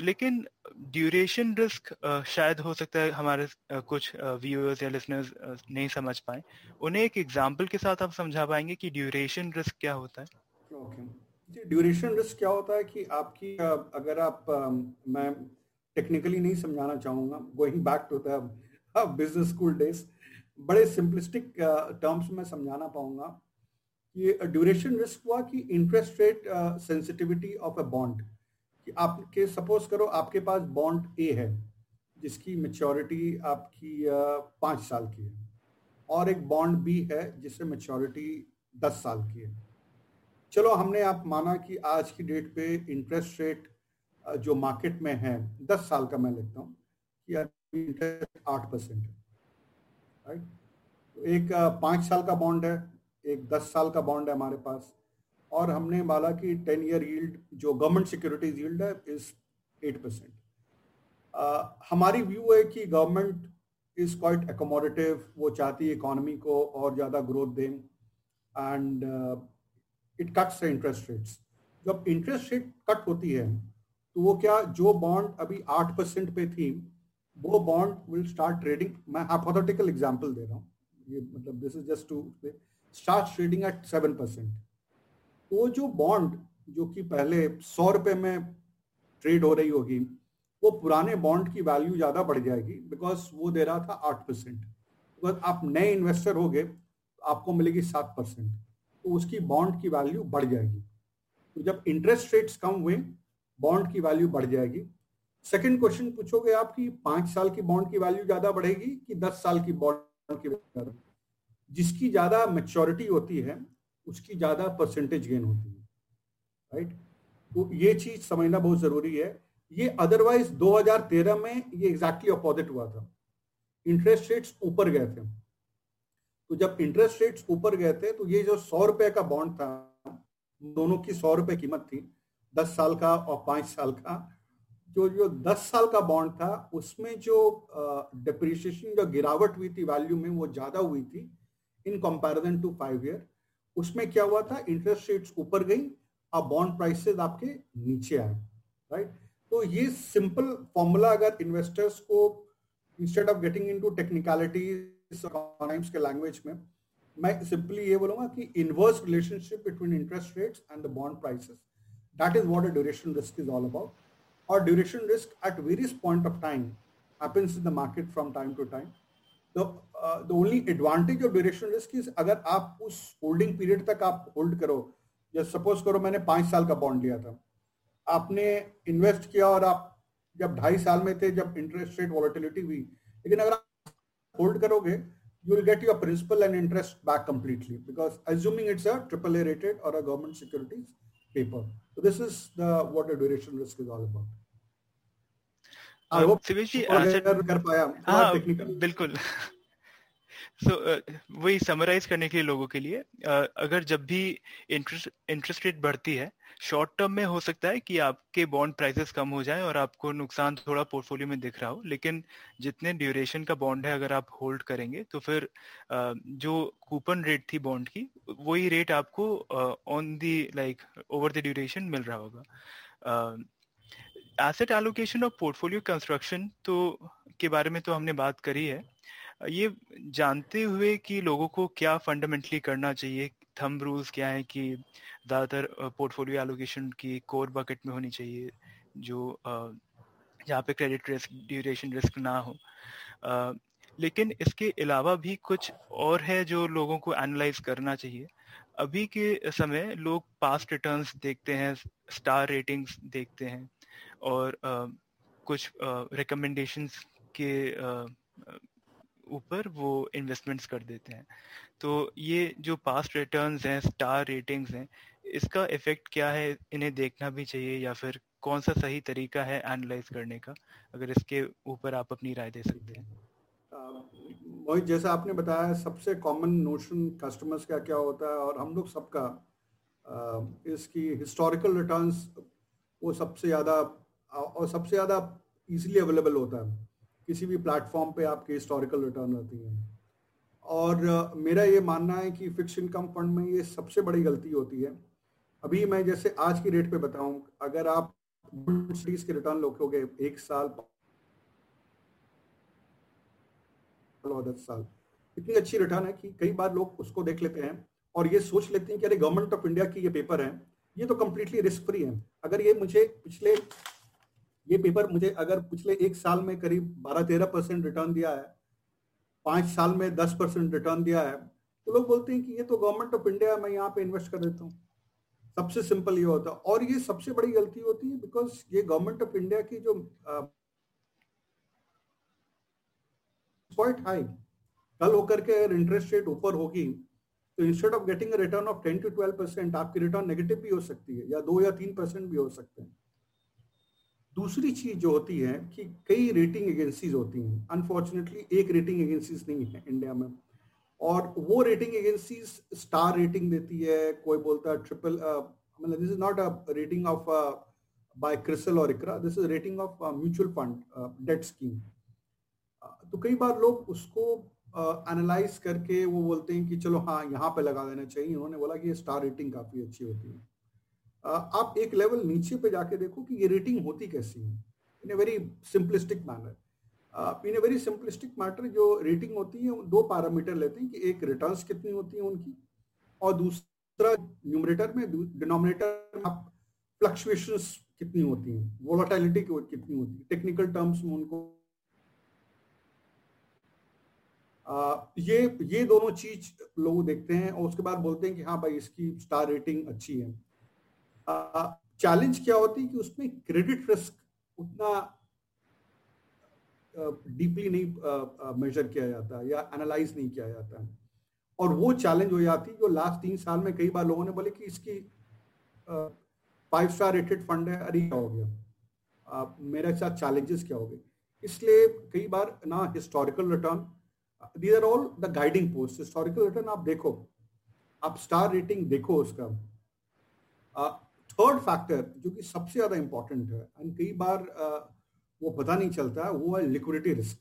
लेकिन ड्यूरेशन रिस्क शायद हो सकता है हमारे कुछ व्यूअर्स या लिसनर्स नहीं समझ पाए। उन्हें एक एग्जांपल के साथ आप समझा पाएँगे कि ड्यूरेशन रिस्क क्या होता है। ओके ड्यूरेशन रिस्क क्या होता है कि आपकी अगर आप मैं टेक्निकली नहीं समझाना चाहूँगा going back to the business school days बड़े सिंपलिस्टिक टर्म्स में समझाना पाऊँगा। कि ड्यूरेशन रिस्क हुआ कि interest rate sensitivity of a bond कि आपके सपोज़ करो आपके पास बॉन्ड ए है, जिसकी मेच्योरिटी आपकी पाँच साल की है, और एक बॉन्ड बी है जिससे मेच्योरिटी दस साल की है। चलो, हमने आप माना कि आज की डेट पे इंटरेस्ट रेट जो मार्केट में है, दस साल का मैं लेता हूँ, कि इंटरेस्ट आठ परसेंट है राइट तो एक पाँच साल का बॉन्ड है एक दस साल का बॉन्ड है हमारे पास। और हमने माला कि टेन ईयर यील्ड जो गवर्नमेंट सिक्योरिटीज यील्ड है इज़ एट परसेंट हमारी व्यू है कि गवर्नमेंट इज़ क्वाइट एकोमोडेटिव वो चाहती है इकोनॉमी को और ज़्यादा ग्रोथ दें। And it cuts interest rates जब इंटरेस्ट रेट कट होती है तो वो क्या, जो बॉन्ड अभी आठ परसेंट पे थी, वो बॉन्ड विल स्टार्ट ट्रेडिंग मैं हाइपोथेटिकल एग्जांपल दे रहा हूँ। ये मतलब this is just to start trading at seven percent तो जो बॉन्ड जो कि पहले सौ रुपए में ट्रेड हो रही होगी, वो पुराने बॉन्ड की वैल्यू ज़्यादा बढ़ जाएगी बिकॉज़ वो दे रहा था आठ परसेंट बिकॉज़ आप नए इन्वेस्टर हो गए आपको मिलेगी सात परसेंट तो उसकी बॉन्ड की वैल्यू बढ़ जाएगी। तो जब इंटरेस्ट रेट्स कम हुए बॉन्ड की वैल्यू बढ़ जाएगी। सेकंड क्वेश्चन पूछोगे आप कि पाँच साल की बॉन्ड की वैल्यू ज़्यादा बढ़ेगी कि दस साल की बॉन्ड की वैल्यू जिसकी ज़्यादा मेच्योरिटी होती है, उसकी ज़्यादा परसेंटेज गेन होती है राइट तो ये चीज़ समझना बहुत ज़रूरी है। ये अदरवाइज़ 2013 में ये एग्जैक्टली अपोजिट हुआ था। इंटरेस्ट रेट्स ऊपर गए थे। तो जब इंटरेस्ट रेट्स ऊपर गए थे तो ये जो सौ रुपए का बॉन्ड था, दोनों की सौ रुपए कीमत थी, दस साल का और पाँच साल का, जो जो दस साल का बॉन्ड था, उसमें जो डिप्रिशिएशन जो गिरावट हुई थी वैल्यू में, वो ज़्यादा हुई थी। In comparison to five year उसमें क्या हुआ था? इंटरेस्ट रेट्स ऊपर गई और बॉन्ड प्राइसेस आपके नीचे आए राइट तो ये सिंपल फॉर्मूला अगर इन्वेस्टर्स को instead of getting into technicalities के लैंग्वेज में, मैं सिंपली ये बोलूँगा कि inverse relationship between interest rates and the bond prices that is what a duration risk is all about और duration risk at various point of time happens in the market from time to time. तो the only advantage of duration risk is अगर आप उस holding period तक आप hold करो, या suppose करो मैंने पाँच साल का बॉन्ड लिया था। आपने इन्वेस्ट किया और आप जब ढाई साल में थे, जब इंटरेस्ट रेट वॉलिटिलिटी हुई, लेकिन अगर आप होल्ड करोगे you will get your principal and interest back completely because assuming it's a triple A rated और a government securities paper this is the what a duration risk is all about बिल्कुल। सो so, uh, वही summarize करने के लिए लोगों के लिए uh, अगर जब भी इंटरेस्ट इंटरेस्ट रेट बढ़ती है शॉर्ट टर्म में हो सकता है कि आपके बॉन्ड प्राइसेस कम हो जाए और आपको नुकसान थोड़ा पोर्टफोलियो में दिख रहा हो लेकिन जितने ड्यूरेशन का बॉन्ड है अगर आप होल्ड करेंगे तो फिर जो कूपन रेट थी बॉन्ड की वही रेट आपको on the like over the duration मिल रहा होगा। एसेट एलोकेशन और पोर्टफोलियो कंस्ट्रक्शन तो के बारे में तो हमने बात करी है। ये जानते हुए कि लोगों को क्या फंडामेंटली करना चाहिए थम रूल्स क्या है कि ज़्यादातर पोर्टफोलियो एलोकेशन की कोर बकेट में होनी चाहिए, जो जहाँ पे क्रेडिट रिस्क ड्यूरेशन रिस्क ना हो। लेकिन इसके अलावा भी कुछ और है जो लोगों को एनालाइज करना चाहिए। अभी के समय लोग पास्ट रिटर्न्स देखते हैं स्टार रेटिंग्स देखते हैं। और कुछ रिकमेंडेशंस के ऊपर वो इन्वेस्टमेंट्स कर देते हैं। तो ये जो पास्ट रिटर्न्स हैं स्टार रेटिंग्स हैं, इसका इफ़ेक्ट क्या है, इन्हें देखना भी चाहिए या फिर कौन सा सही तरीका है एनालाइज करने का, अगर इसके ऊपर आप अपनी राय दे सकते हैं। मोहित, जैसा आपने बताया, सबसे कॉमन नोशन कस्टमर्स का क्या होता है और हम लोग सबका इसकी हिस्टोरिकल रिटर्न्स वो सबसे ज़्यादा और सबसे ज़्यादा इजीली अवेलेबल होता है। किसी भी प्लेटफॉर्म पे आपके हिस्टोरिकल रिटर्न रहती हैं। और मेरा ये मानना है कि फिक्स इनकम फंड में ये सबसे बड़ी गलती होती है। अभी मैं जैसे आज की रेट पे बताऊँ, अगर आप के रिटर्न लोगे एक साल दस साल। इतनी अच्छी रिटर्न है कि कई बार लोग उसको देख लेते हैं और ये सोच लेते हैं कि अरे गवर्नमेंट ऑफ़ इंडिया की ये पेपर है, ये तो कम्प्लीटली रिस्क फ्री है। अगर ये मुझे पिछले ये पेपर मुझे अगर पिछले एक साल में करीब बारह तेरह परसेंट रिटर्न दिया है, पाँच साल में दस परसेंट रिटर्न दिया है तो लोग बोलते हैं कि ये तो गवर्नमेंट ऑफ़ इंडिया मैं यहाँ पे इन्वेस्ट कर देता हूँ। सबसे सिंपल ये होता है। और ये सबसे बड़ी गलती होती है बिकॉज़ ये गवर्नमेंट ऑफ़ इंडिया की जो क्वाइट हाई कल होकर के अगर इंटरेस्ट रेट ऊपर होगी तो instead of getting return of ten to twelve percent आपकी रिटर्न नेगेटिव भी हो सकती है, या दो या तीन परसेंट भी हो सकते हैं। दूसरी चीज़ जो होती है कि कई रेटिंग एजेंसीज होती हैं। अनफॉर्चुनेटली एक रेटिंग एजेंसीज नहीं है इंडिया में। और वो रेटिंग एजेंसीज स्टार रेटिंग देती है कोई बोलता है ट्रिपल मतलब this is not a rating of by CRISIL और ICRA this is rating of mutual fund debt scheme तो कई बार लोग उसको एनालाइज uh, करके वो बोलते हैं कि चलो हाँ यहाँ पे लगा देना चाहिए। उन्होंने बोला कि ये स्टार रेटिंग काफ़ी अच्छी होती है। uh, आप एक लेवल नीचे पे जाके देखो कि ये रेटिंग होती कैसी है। In a very simplistic manner in a very simplistic matter जो रेटिंग होती है दो पैरामीटर लेते हैं कि एक रिटर्न्स कितनी होती है उनकी और दूसरा न्यूमरेटर में डिनोमिनेटर में फ्लक्चुएशंस कितनी होती हैं वोलाटिलिटी कितनी होती है टेक्निकल टर्म्स में उनको। आ, ये ये दोनों चीज़ लोग देखते हैं और उसके बाद बोलते हैं कि हाँ भाई इसकी स्टार रेटिंग अच्छी है। चैलेंज क्या होती है कि उसमें क्रेडिट रिस्क उतना डीपली नहीं मेजर किया जाता या एनालाइज नहीं किया जाता। और वो चैलेंज हो जाती जो लास्ट तीन साल में कई बार लोगों ने बोले कि इसकी फाइव स्टार रेटेड फंड है, अरे क्या हो गया? मेरे साथ चैलेंजेस क्या हो गए? इसलिए कई बार ना historical return these are all the guiding post historical return आप देखो, आप स्टार रेटिंग देखो उसका। थर्ड फैक्टर जो कि सबसे ज़्यादा इंपॉर्टेंट है एंड कई बार वो पता नहीं चलता वो है लिक्विडिटी रिस्क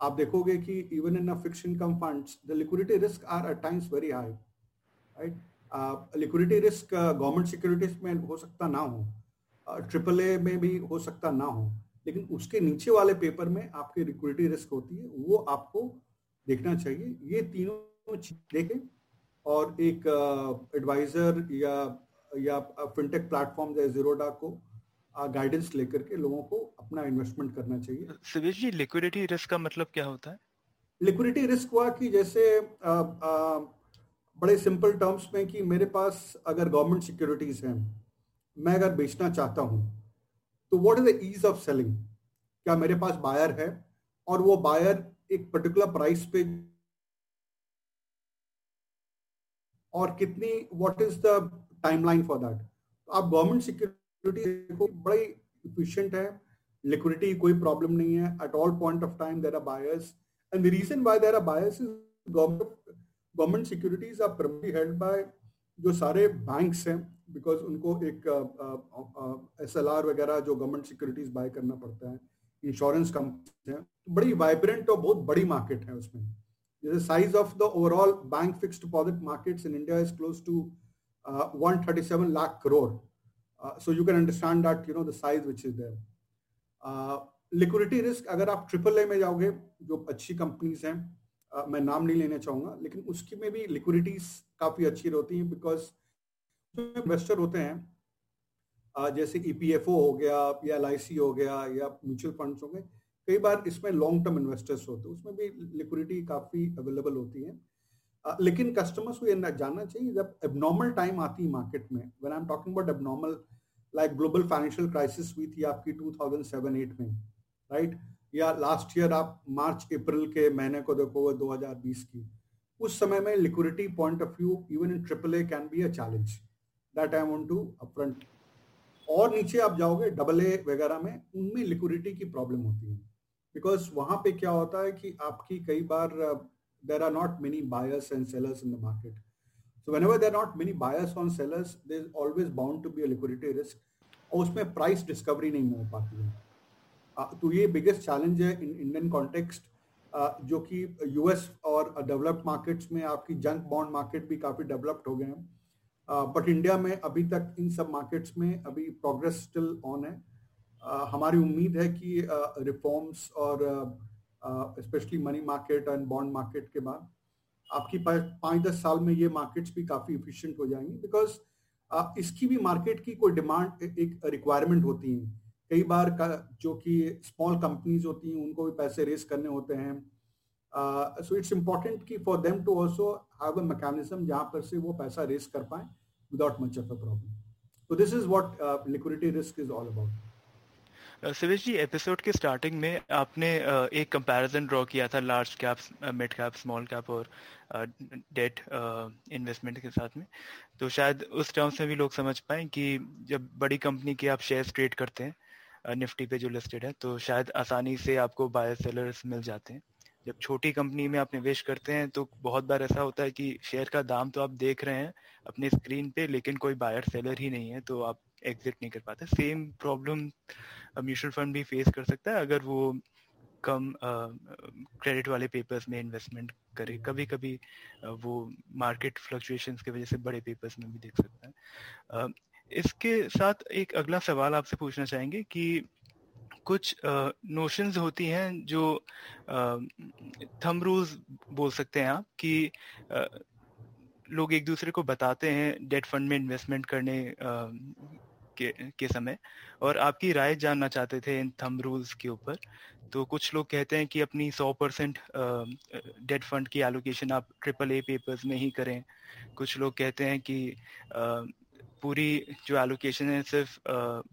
आप देखोगे कि even in fix income funds the liquidity risk are at times very high right liquidity risk government securities में हो सकता ना हो ट्रिपल ए में भी हो सकता ना हो लेकिन उसके नीचे वाले पेपर में आपकी लिक्विडिटी रिस्क होती है वो आपको देखना चाहिए। ये तीनों चीज़ देखें और एक एडवाइजर uh, या या फिनटेक प्लेटफॉर्म जैसे जीरोडा को गाइडेंस लेकर के लोगों को अपना इन्वेस्टमेंट करना चाहिए। सुवेश जी लिक्विडिटी रिस्क का मतलब क्या होता है? लिक्विडिटी रिस्क हुआ कि जैसे आ, आ, बड़े सिंपल टर्म्स में कि मेरे पास अगर गवर्नमेंट सिक्योरिटीज हैं मैं अगर बेचना चाहता हूँ तो what is the ease of selling क्या मेरे पास बायर है? और वो बायर एक पर्टिकुलर प्राइस पे और कितनी what is the timeline for that आप गवर्नमेंट सिक्योरिटी देखो बड़ी इफिशियंट है लिक्विडिटी कोई प्रॉब्लम नहीं है at all point of time there are buyers and the reason why there are buyers government government securities are primary held by जो सारे banks हैं बिकॉज़ उनको एक एस एल आर वगैरह जो गवर्नमेंट सिक्योरिटीज बाय करना पड़ता है इंश्योरेंस कंपनी है बड़ी वाइब्रेंट और बहुत बड़ी मार्केट है उसमें। जैसे size of the overall bank fix deposit markets in India is close to 137 lakh crore. Uh, so you can understand that you know the size which is there. Liquidity uh, risk अगर आप triple A में जाओगे जो अच्छी companies हैं uh, मैं नाम नहीं लेना चाहूँगा लेकिन उसकी में भी लिक्विडिटीज काफ़ी अच्छी रहती हैं बिकॉज़ इन्वेस्टर होते हैं uh, जैसे ईपीएफओ हो गया या LIC हो गया या म्यूचुअल फंड्स हो गए कई बार इसमें लॉन्ग टर्म इन्वेस्टर्स होते हैं उसमें भी लिक्विडिटी काफ़ी अवेलेबल होती है लेकिन कस्टमर्स को ये जानना चाहिए, जब एबनॉर्मल टाइम आती है मार्केट में when I am talking about abnormal like global financial crisis हुई थी आपकी 2007-8 में राइट या लास्ट ईयर आप मार्च, अप्रैल के महीने को देखोगे 2020 की, उस समय में liquidity point of view even in triple A can be a challenge that I want to upfront और नीचे आप जाओगे डबल ए वगैरह में, उनमें लिक्विडिटी की प्रॉब्लम होती है। बिकॉज़ वहाँ पे क्या होता है कि आपकी कई बार there are not many buyers and sellers in the market. So whenever there are not many buyers on sellers, there's always bound to be a liquidity risk. और उसमें प्राइस डिस्कवरी नहीं हो पाती है तो ये बिगेस्ट चैलेंज है in Indian context जो कि यूएस और डेवलप्ड मार्केट्स में आपकी जंक बॉन्ड मार्केट भी काफ़ी डेवलप्ड हो गए हैं बट इंडिया में अभी तक इन सब मार्केट्स में अभी प्रोग्रेस स्टिल ऑन है हमारी उम्मीद है कि रिफॉर्म्स और specially money market and bond market के बाद, आपकी पाँच दस साल में ये मार्केट्स भी काफ़ी इफिशियंट हो जाएँगी बिकॉज़ इसकी भी मार्केट की कोई डिमांड एक रिक्वायरमेंट होती है। कई बार का, जो कि स्मॉल कंपनीज़ होती हैं, उनको भी पैसे रेस करने होते हैं। सो इट्स इंपॉर्टेंट कि for them to also have a mechanism जहाँ पर से वो पैसा रेस कर पाए without much of a problem तो this is what liquidity risk is all about Sivesh ji episode के स्टार्टिंग में आपने एक कंपैरिजन ड्रॉ किया था large cap mid cap small cap और डेट इन्वेस्टमेंट के साथ में। तो शायद उस टर्म्स में भी लोग समझ पाए कि जब बड़ी कंपनी के आप शेयर ट्रेड करते हैं निफ्टी पे जो लिस्टेड है तो शायद आसानी से आपको बायर सेलर्स मिल जाते हैं। जब छोटी कंपनी में आप निवेश करते हैं तो बहुत बार ऐसा होता है कि शेयर का दाम तो आप देख रहे हैं अपने स्क्रीन पे, लेकिन कोई बायर सेलर ही नहीं है तो आप एग्जिट नहीं कर पाते। सेम प्रॉब्लम म्यूचुअल फंड भी फेस कर सकता है अगर वो कम क्रेडिट वाले पेपर्स में इन्वेस्टमेंट करे। कभी कभी वो मार्केट फ्लक्चुएशंस की वजह से बड़े पेपर्स में भी देख सकता है। इसके साथ एक अगला सवाल आपसे पूछना चाहेंगे कि कुछ नोशंस होती हैं जो थम रूल्स बोल सकते हैं आप कि लोग एक दूसरे को बताते हैं डेट फंड में इन्वेस्टमेंट करने के, के समय। और आपकी राय जानना चाहते थे इन थम रूल्स के ऊपर। तो कुछ लोग कहते हैं कि अपनी 100 परसेंट डेट फंड की एलोकेशन आप ट्रिपल ए पेपर्स में ही करें। कुछ लोग कहते हैं कि आ, पूरी जो एलोकेशन है सिर्फ़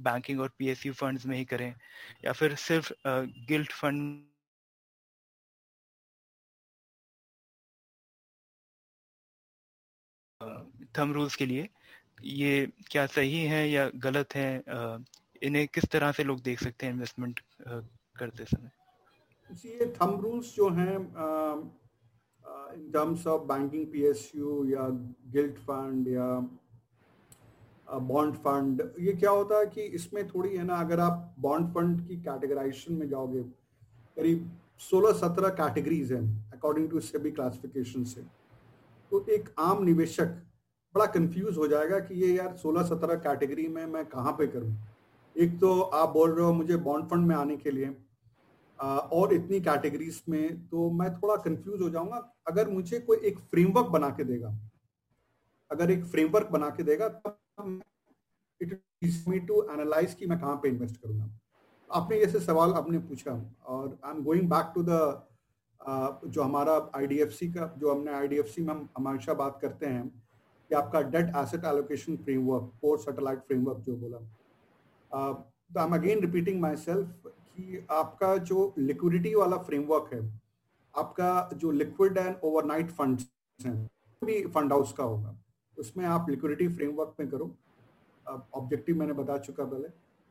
बैंकिंग और पीएसयू फंड्स में ही करें। या फिर सिर्फ़ गिल्ट फंड थम रूल्स के लिए। ये क्या सही है या गलत है? इन्हें किस तरह से लोग देख सकते हैं इन्वेस्टमेंट करते समय? ये थम रूल्स जो हैं in terms of banking PSU या गिल्ट फंड या बॉन्ड फंड ये क्या होता है कि इसमें थोड़ी है ना, अगर आप बॉन्ड फंड की कैटेगराइजेशन में जाओगे, करीब 16-17 कैटेगरीज हैं अकॉर्डिंग टू सेबी क्लासिफिकेशन से। तो एक आम निवेशक बड़ा कंफ्यूज हो जाएगा कि ये यार 16-17 कैटेगरी में मैं कहाँ पे करूँ? एक तो आप बोल रहे हो मुझे बॉन्ड फंड में आने के लिए और इतनी कैटेगरीज में तो मैं थोड़ा कंफ्यूज हो जाऊँगा। अगर मुझे कोई एक फ्रेमवर्क बना के देगा, अगर एक फ्रेमवर्क बना के देगा, तब इट मी टू एनालाइज कि मैं कहाँ पे इन्वेस्ट करूँगा। आपने जैसे सवाल आपने पूछा, और I am going back to the जो हमारा आईडीएफसी का, जो हमने आईडीएफसी में हम हमेशा बात करते हैं कि आपका debt asset allocation framework for satellite framework जो बोला। I am again repeating myself कि आपका जो लिक्विडिटी वाला फ्रेमवर्क है, आपका जो लिक्विड एंड ओवरनाइट फंड्स हैं भी फंड हाउस का होगा। उसमें आप लिक्विडिटी फ्रेमवर्क में करो। ऑब्जेक्टिव मैंने बता चुका पहले।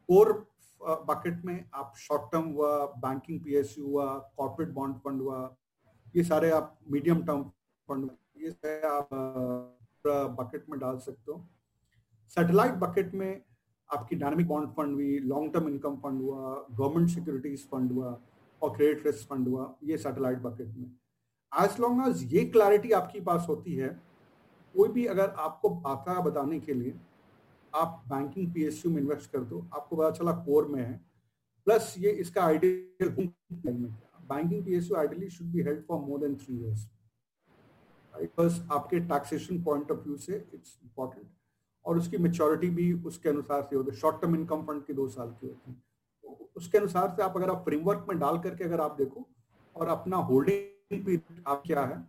कोर बकेट में आप शॉर्ट टर्म हुआ बैंकिंग पीएसयू हुआ कॉर्पोरेट बॉन्ड फंड हुआ, ये सारे आप मीडियम टर्म फंड ये सारे आप बकेट में डाल सकते हो। सैटेलाइट बकेट में आपकी डायनामिक बॉन्ड फंड हुई लॉन्ग टर्म इनकम फंड हुआ गवर्नमेंट सिक्योरिटीज फंड हुआ और क्रेडिट रिस्क फंड हुआ, ये सैटेलाइट बकेट में। एज लॉन्ग एज ये क्लैरिटी आपके पास होती है, कोई भी अगर आपको आता बताने के लिए, आप बैंकिंग पीएसयू में इन्वेस्ट कर दो, आपको पता चला कोर में है। प्लस ये इसका ideal banking PSU ideally should be held for more than three years बस आपके टैक्सेशन पॉइंट ऑफ़ व्यू से इट्स इंपॉर्टेंट और उसकी मेच्योरिटी भी उसके अनुसार से होती है। शॉर्ट टर्म इनकम फंड की दो साल की होती है। तो उसके अनुसार से आप अगर आप फ्रेमवर्क में डाल करके अगर आप देखो और अपना होल्डिंग पीरियड आप क्या है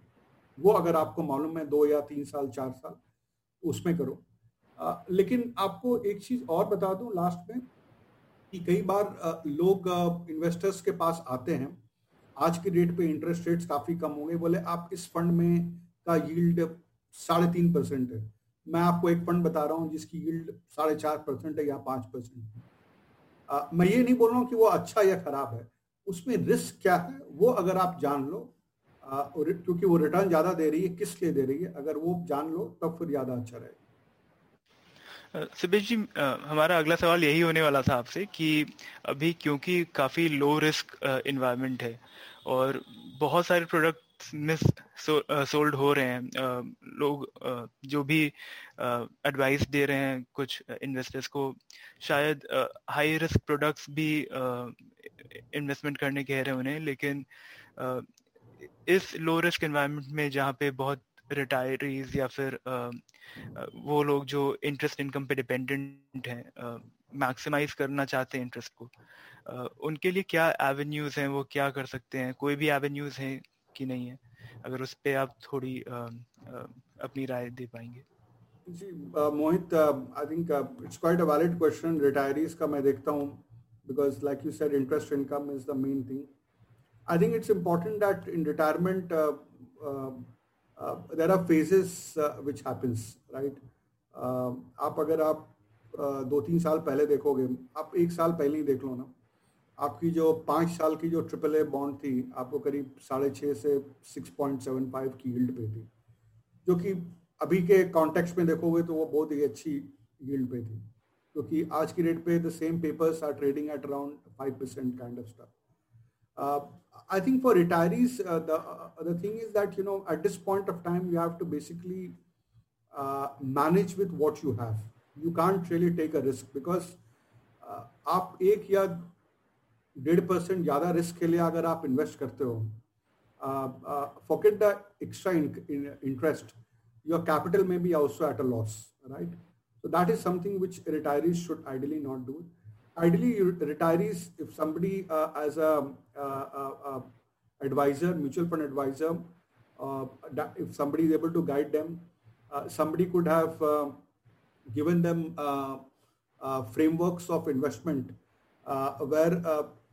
वो अगर आपको मालूम है दो या तीन साल चार साल उसमें करो। आ, लेकिन आपको एक चीज़ और बता दूँ लास्ट में कि कई बार आ, लोग आ, इन्वेस्टर्स के पास आते हैं। आज के डेट पे इंटरेस्ट रेट्स काफ़ी कम हो गए बोले आप इस फंड में का यील्ड साढ़े तीन परसेंट है। मैं आपको एक फंड बता रहा हूँ जिसकी यील्ड साढ़े चार परसेंट है या पाँच परसेंट। है मैं ये नहीं बोल रहा हूँ कि वो अच्छा या खराब है। उसमें रिस्क क्या है, वो अगर आप जान लो क्योंकि वो रिटर्न ज़्यादा दे रही है, किस लिए दे रही है, अगर वो जान लो, तब फिर ज़्यादा अच्छा रहेगा। सुबेश जी हमारा अगला सवाल यही होने वाला था आपसे कि अभी क्योंकि काफ़ी लो रिस्क इन्वायरमेंट है और बहुत सारे प्रोडक्ट मिस सोल्ड हो रहे हैं। लोग जो भी एडवाइस दे रहे हैं कुछ इन्वेस्टर्स को, शायद हाई रिस्क प्रोडक्ट्स भी इन्वेस्टमेंट करने कह रहे हैं उन्हें, लेकिन इस लो रिस्क एनवायरनमेंट में जहाँ पे बहुत रिटायरीज या फिर वो लोग जो इंटरेस्ट इनकम पे डिपेंडेंट हैं मैक्सिमाइज करना चाहते हैं इंटरेस्ट को उनके लिए क्या एवेन्यूज हैं, वो क्या कर सकते हैं? कोई भी एवेन्यूज हैं कि नहीं है अगर उस पर आप थोड़ी अपनी राय दे पाएँगे। Ji Mohit I think it's quite a valid question retirees का मैं देखता हूँ because like you said interest income is the main thing I think it's important that in retirement there are phases which happens right आप अगर आप uh, दो तीन साल पहले देखोगे आप एक साल पहले ही देख लो ना आपकी जो पाँच साल की जो ट्रिपल ए बॉन्ड थी, आपको करीब साढ़े छः से सिक्स पॉइंट सेवन फाइव की यील्ड पे थी। जो कि अभी के कॉन्टेक्स्ट में देखोगे तो वो बहुत ही अच्छी यील्ड पे थी। क्योंकि आज की डेट पे the same papers are trading at around five percent kind of stuff I think for retirees the is that you know at this point of time you have to basically manage with what you have you can't really take a risk because आप एक या डेढ़ percent ज़्यादा risk के लिए अगर आप invest करते हो forget the extra interest your capital में be also at a loss right so that is something which retirees should ideally not do ideally retirees if somebody uh, as a uh, uh, advisor mutual fund advisor if somebody is able to guide them somebody could have given them frameworks of investment where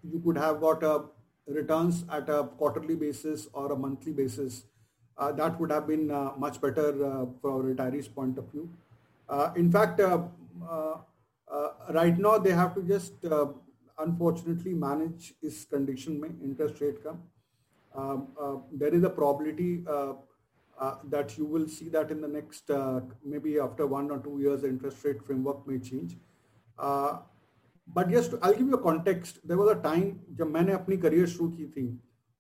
you could have got a returns at a quarterly basis or a monthly basis uh, that would have been uh, much better uh, from retirees' point of view. Uh, in fact, uh, uh, right now they have to just unfortunately manage this condition mein interest rate ka. Um, there is a probability that you will see that in the next maybe after one or two years the interest rate framework may change. But just I give you context there was a time जब मैंने अपनी career शुरू की थी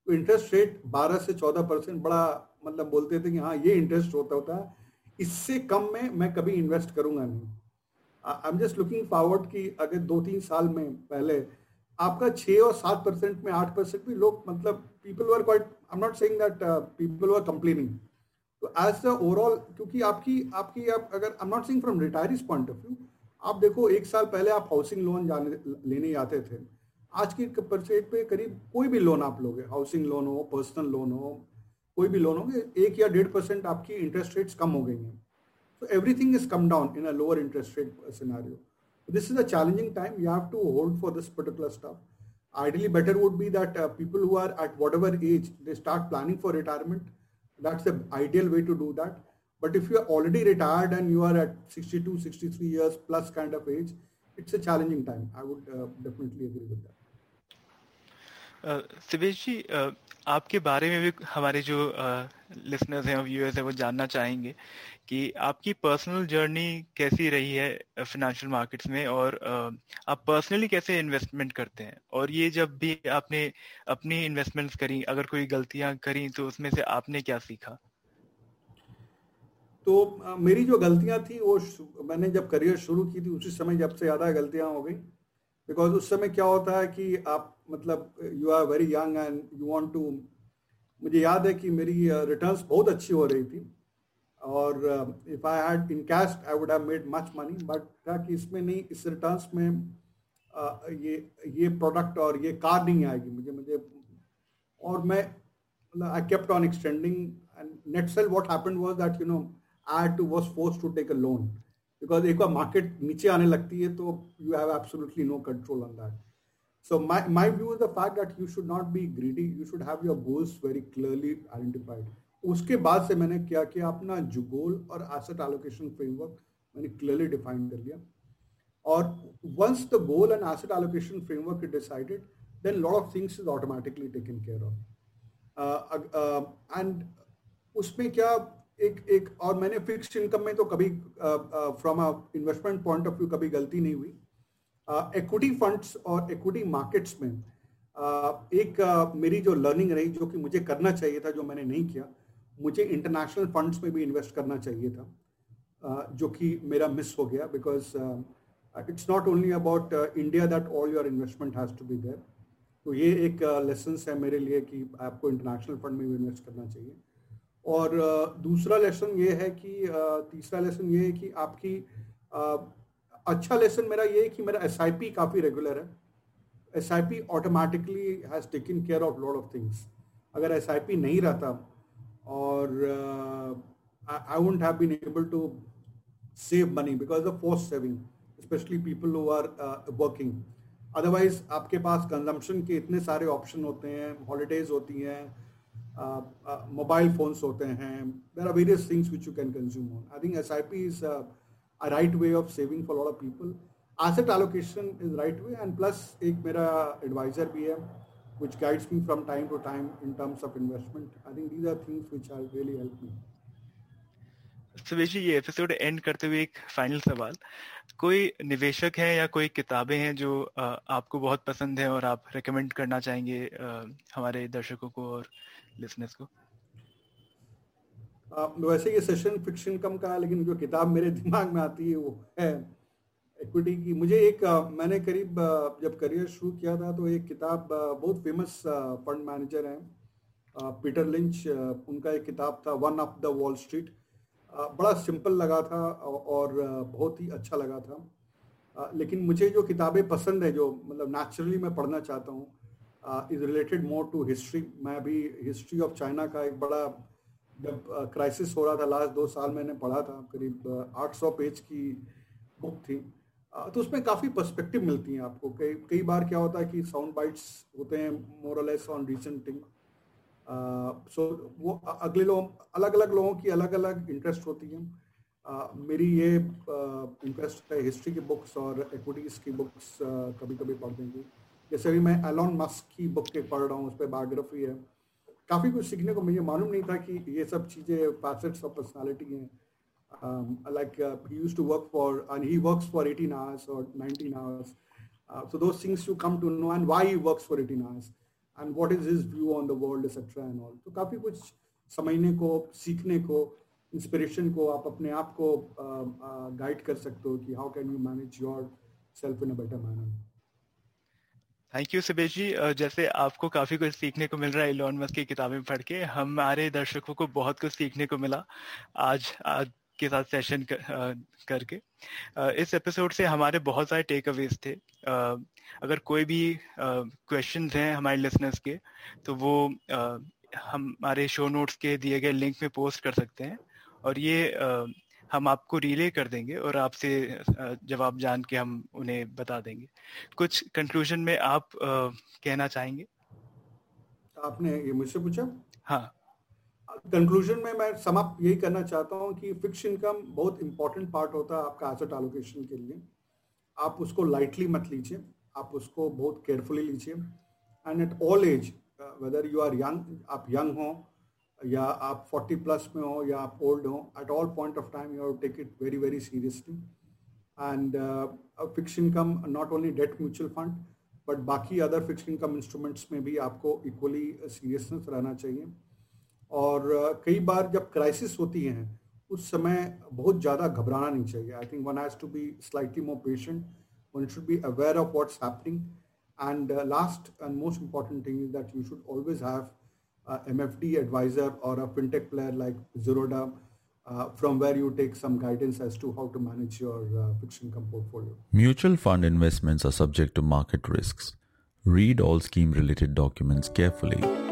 तो interest rate 12 से 14 percent बड़ा मतलब बोलते थे कि हाँ ये इंटरेस्ट होता होता, इससे कम में मैं कभी इन्वेस्ट करूँगा नहीं। I am just looking forward कि अगर दो तीन साल में पहले, आपका छः और सात परसेंट में आठ परसेंट भी लोग मतलब people were quite I am not saying that people were complaining तो एज द ओवरऑल क्योंकि आपकी आपकी आप अगर I am not saying from retirees point of view आप देखो, एक साल पहले आप हाउसिंग लोन जाने, लेने जाते थे। आज की परसेंट पे करीब कोई भी लोन आप लोगे हाउसिंग लोन हो पर्सनल लोन हो, कोई भी लोन हो, एक या डेढ़ परसेंट आपकी इंटरेस्ट रेट्स कम हो गई हैं। तो everything is come down in a lower interest rate scenario this is a challenging time you have to hold for this particular stuff ideally better would be that people who are at whatever as they start planning for retirement that's the ideal way to do that but if you are already retired and you are at 62 63 years plus kind of age it's a challenging time. I would uh, definitely agree with that. Sivesh ji आपके बारे में भी हमारे जो listeners हैं viewers हैं वो जानना चाहेंगे कि आपकी पर्सनल जर्नी कैसी रही है फाइनेंशियल मार्केट्स में और आप पर्सनली कैसे इन्वेस्टमेंट करते हैं? और ये जब भी आपने अपनी इन्वेस्टमेंट्स करी अगर कोई गलतियाँ करी तो उसमें से आपने क्या सीखा? तो मेरी जो गलतियाँ थी, वो मैंने जब करियर शुरू की थी, उसी समय जब से ज़्यादा गलतियाँ हो गई। बिकॉज़ उस समय क्या होता है कि आप मतलब you are very young and you want to मुझे याद है कि मेरी रिटर्न्स बहुत अच्छी हो रही थी। और if I had in cash I would have made much money but क्या कि इसमें नहीं, इस रिटर्न्स में ये ये प्रोडक्ट और ये कार नहीं आएगी मुझे मुझे, और मैं I kept on extending and net sale what happened was that you know I had to was force to take a loan because एक बार मार्केट नीचे आने लगती है तो you have absolutely no control on that So my, my view is the fact that you should not be greedy. You should have your goals very clearly identified. उसके बाद से मैंने क्या किया? अपना जो गोल और एसेट एलोकेशन फ्रेमवर्क मैंने क्लियरली डिफाइन कर लिया। और once the goal and asset allocation framework is decided then lot of things is automatically taken care of and उसमें क्या एक एक, और मैंने फिक्स्ड इनकम में तो कभी from a investment point of view कभी गलती नहीं हुई। इक्विटी फंड्स और इक्विटी मार्केट्स में एक मेरी जो लर्निंग रही जो कि मुझे करना चाहिए था जो मैंने नहीं किया, मुझे इंटरनेशनल फंड्स में भी इन्वेस्ट करना चाहिए था जो कि मेरा मिस हो गया because it's not only about India that all your investment has to be there तो ये एक लेसन है मेरे लिए कि आपको इंटरनेशनल फंड में भी इन्वेस्ट करना चाहिए। और दूसरा लेसन ये है कि तीसरा लेसन ये है कि आपकी अच्छा लेसन मेरा ये है कि मेरा एसआईपी काफ़ी रेगुलर है। S I P automatically has taken care of lot of things अगर एस आई पी नहीं रहता और I won't have been able to save money because of force saving specially people who are working otherwise आपके पास consumption के इतने सारे option होते हैं हॉलीडेज होती हैं मोबाइल फोन्स होते हैं there are various things which you can consume on I think S I P is a right way of saving for lot people asset allocation is right way and plus एक मेरा advisor भी है which guides me from time to time in terms of investment I think these are things which are really help me ये episode and करते हुए एक final सवाल. कोई निवेशक है या कोई किताबें हैं जो uh, आपको बहुत पसंद है और आप रिकमेंड करना चाहेंगे uh, हमारे दर्शकों को और लिसनर्स को? वैसे ये सेशन फिक्शन कम का है लेकिन जो किताब मेरे दिमाग में आती है, वो है इक्विटी की। मुझे एक मैंने करीब जब करियर शुरू किया था तो एक किताब बहुत फ़ेमस फंड मैनेजर हैं पीटर लिंच उनका एक किताब था one of the Wall Street बड़ा सिंपल लगा था और बहुत ही अच्छा लगा था। लेकिन मुझे जो किताबें पसंद है, जो मतलब नेचुरली मैं पढ़ना चाहता हूँ is related more to history मैं अभी हिस्ट्री ऑफ़ चाइना का एक बड़ा जब क्राइसिस हो रहा था लास्ट दो साल मैंने पढ़ा था करीब 800 पेज की बुक थी। तो उसमें काफ़ी पर्सपेक्टिव मिलती हैं आपको। कई कई बार क्या होता है कि साउंड बाइट्स होते हैं more less on recent thing so uh, वो अगले लोग अलग अलग लोगों की अलग अलग इंटरेस्ट होती है। Uh, मेरी ये इंटरेस्ट uh, है हिस्ट्री की बुक्स और इक्विटीज की बुक्स uh, कभी कभी पढ़ देंगी। जैसे अभी मैं एलॉन मस्क की बुक के पढ़ रहा हूँ, उस पर बायोग्राफी है। काफ़ी कुछ सीखने को मुझे मालूम नहीं था कि ये सब चीज़ें फैसेट्स ऑफ़ पर्सनालिटी हैं। Like use to work for and he works for 18 hours और 19 hours so those things you come to know and why he works for 18 hours and what is his view on the world etc and all. तो काफ़ी कुछ समझने को, सीखने को inspiration को आप अपने आप को गाइड कर सकते हो कि how can you manage yourself in a better manner thank you Subesh ji जैसे आपको काफ़ी कुछ सीखने को मिल रहा है इलॉन मस्क की किताबें पढ़ के हमारे दर्शकों को बहुत कुछ सीखने को मिला आज आज के साथ सेशन कर, करके। इस एपिसोड से हमारे बहुत सारे टेक अवेज थे अगर कोई भी क्वेश्चन हैं हमारे लिसनर्स के तो वो हमारे शो नोट्स के दिए गए लिंक में पोस्ट कर सकते हैं। और ये हम आपको रिले कर देंगे और आपसे जवाब जान के हम उन्हें बता देंगे। कुछ कंक्लूजन में आप कहना चाहेंगे? आपने ये मुझसे पूछा? हाँ। कंक्लूजन में मैं समाप्त यही करना चाहता हूँ कि फिक्स इनकम बहुत इंपॉर्टेंट पार्ट होता है आपका एसेट एलोकेशन के लिए। आप उसको लाइटली मत लीजिए। आप उसको बहुत केयरफुली लीजिए। And at all as whether you are young आप यंग हो या आप 40 प्लस में हो या आप ओल्ड हो at all point of time you take it very very seriously and fix income not only debt mutual fund but बाकी अदर फिक्स इनकम इंस्ट्रूमेंट्स में भी आपको इक्वली सीरियसनेस रहना चाहिए। और uh, कई बार जब क्राइसिस होती हैं उस समय बहुत ज़्यादा घबराना नहीं चाहिए। I think one has to be slightly more patient one should be aware of what's happening and last and most important thing is that you should always have uh, MFD advisor or a fintech player like Zerodha, uh, from where you take some guidance as to how to manage your uh, fixed income portfolio. Mutual fund investments are subject to market risks. Read all scheme related documents carefully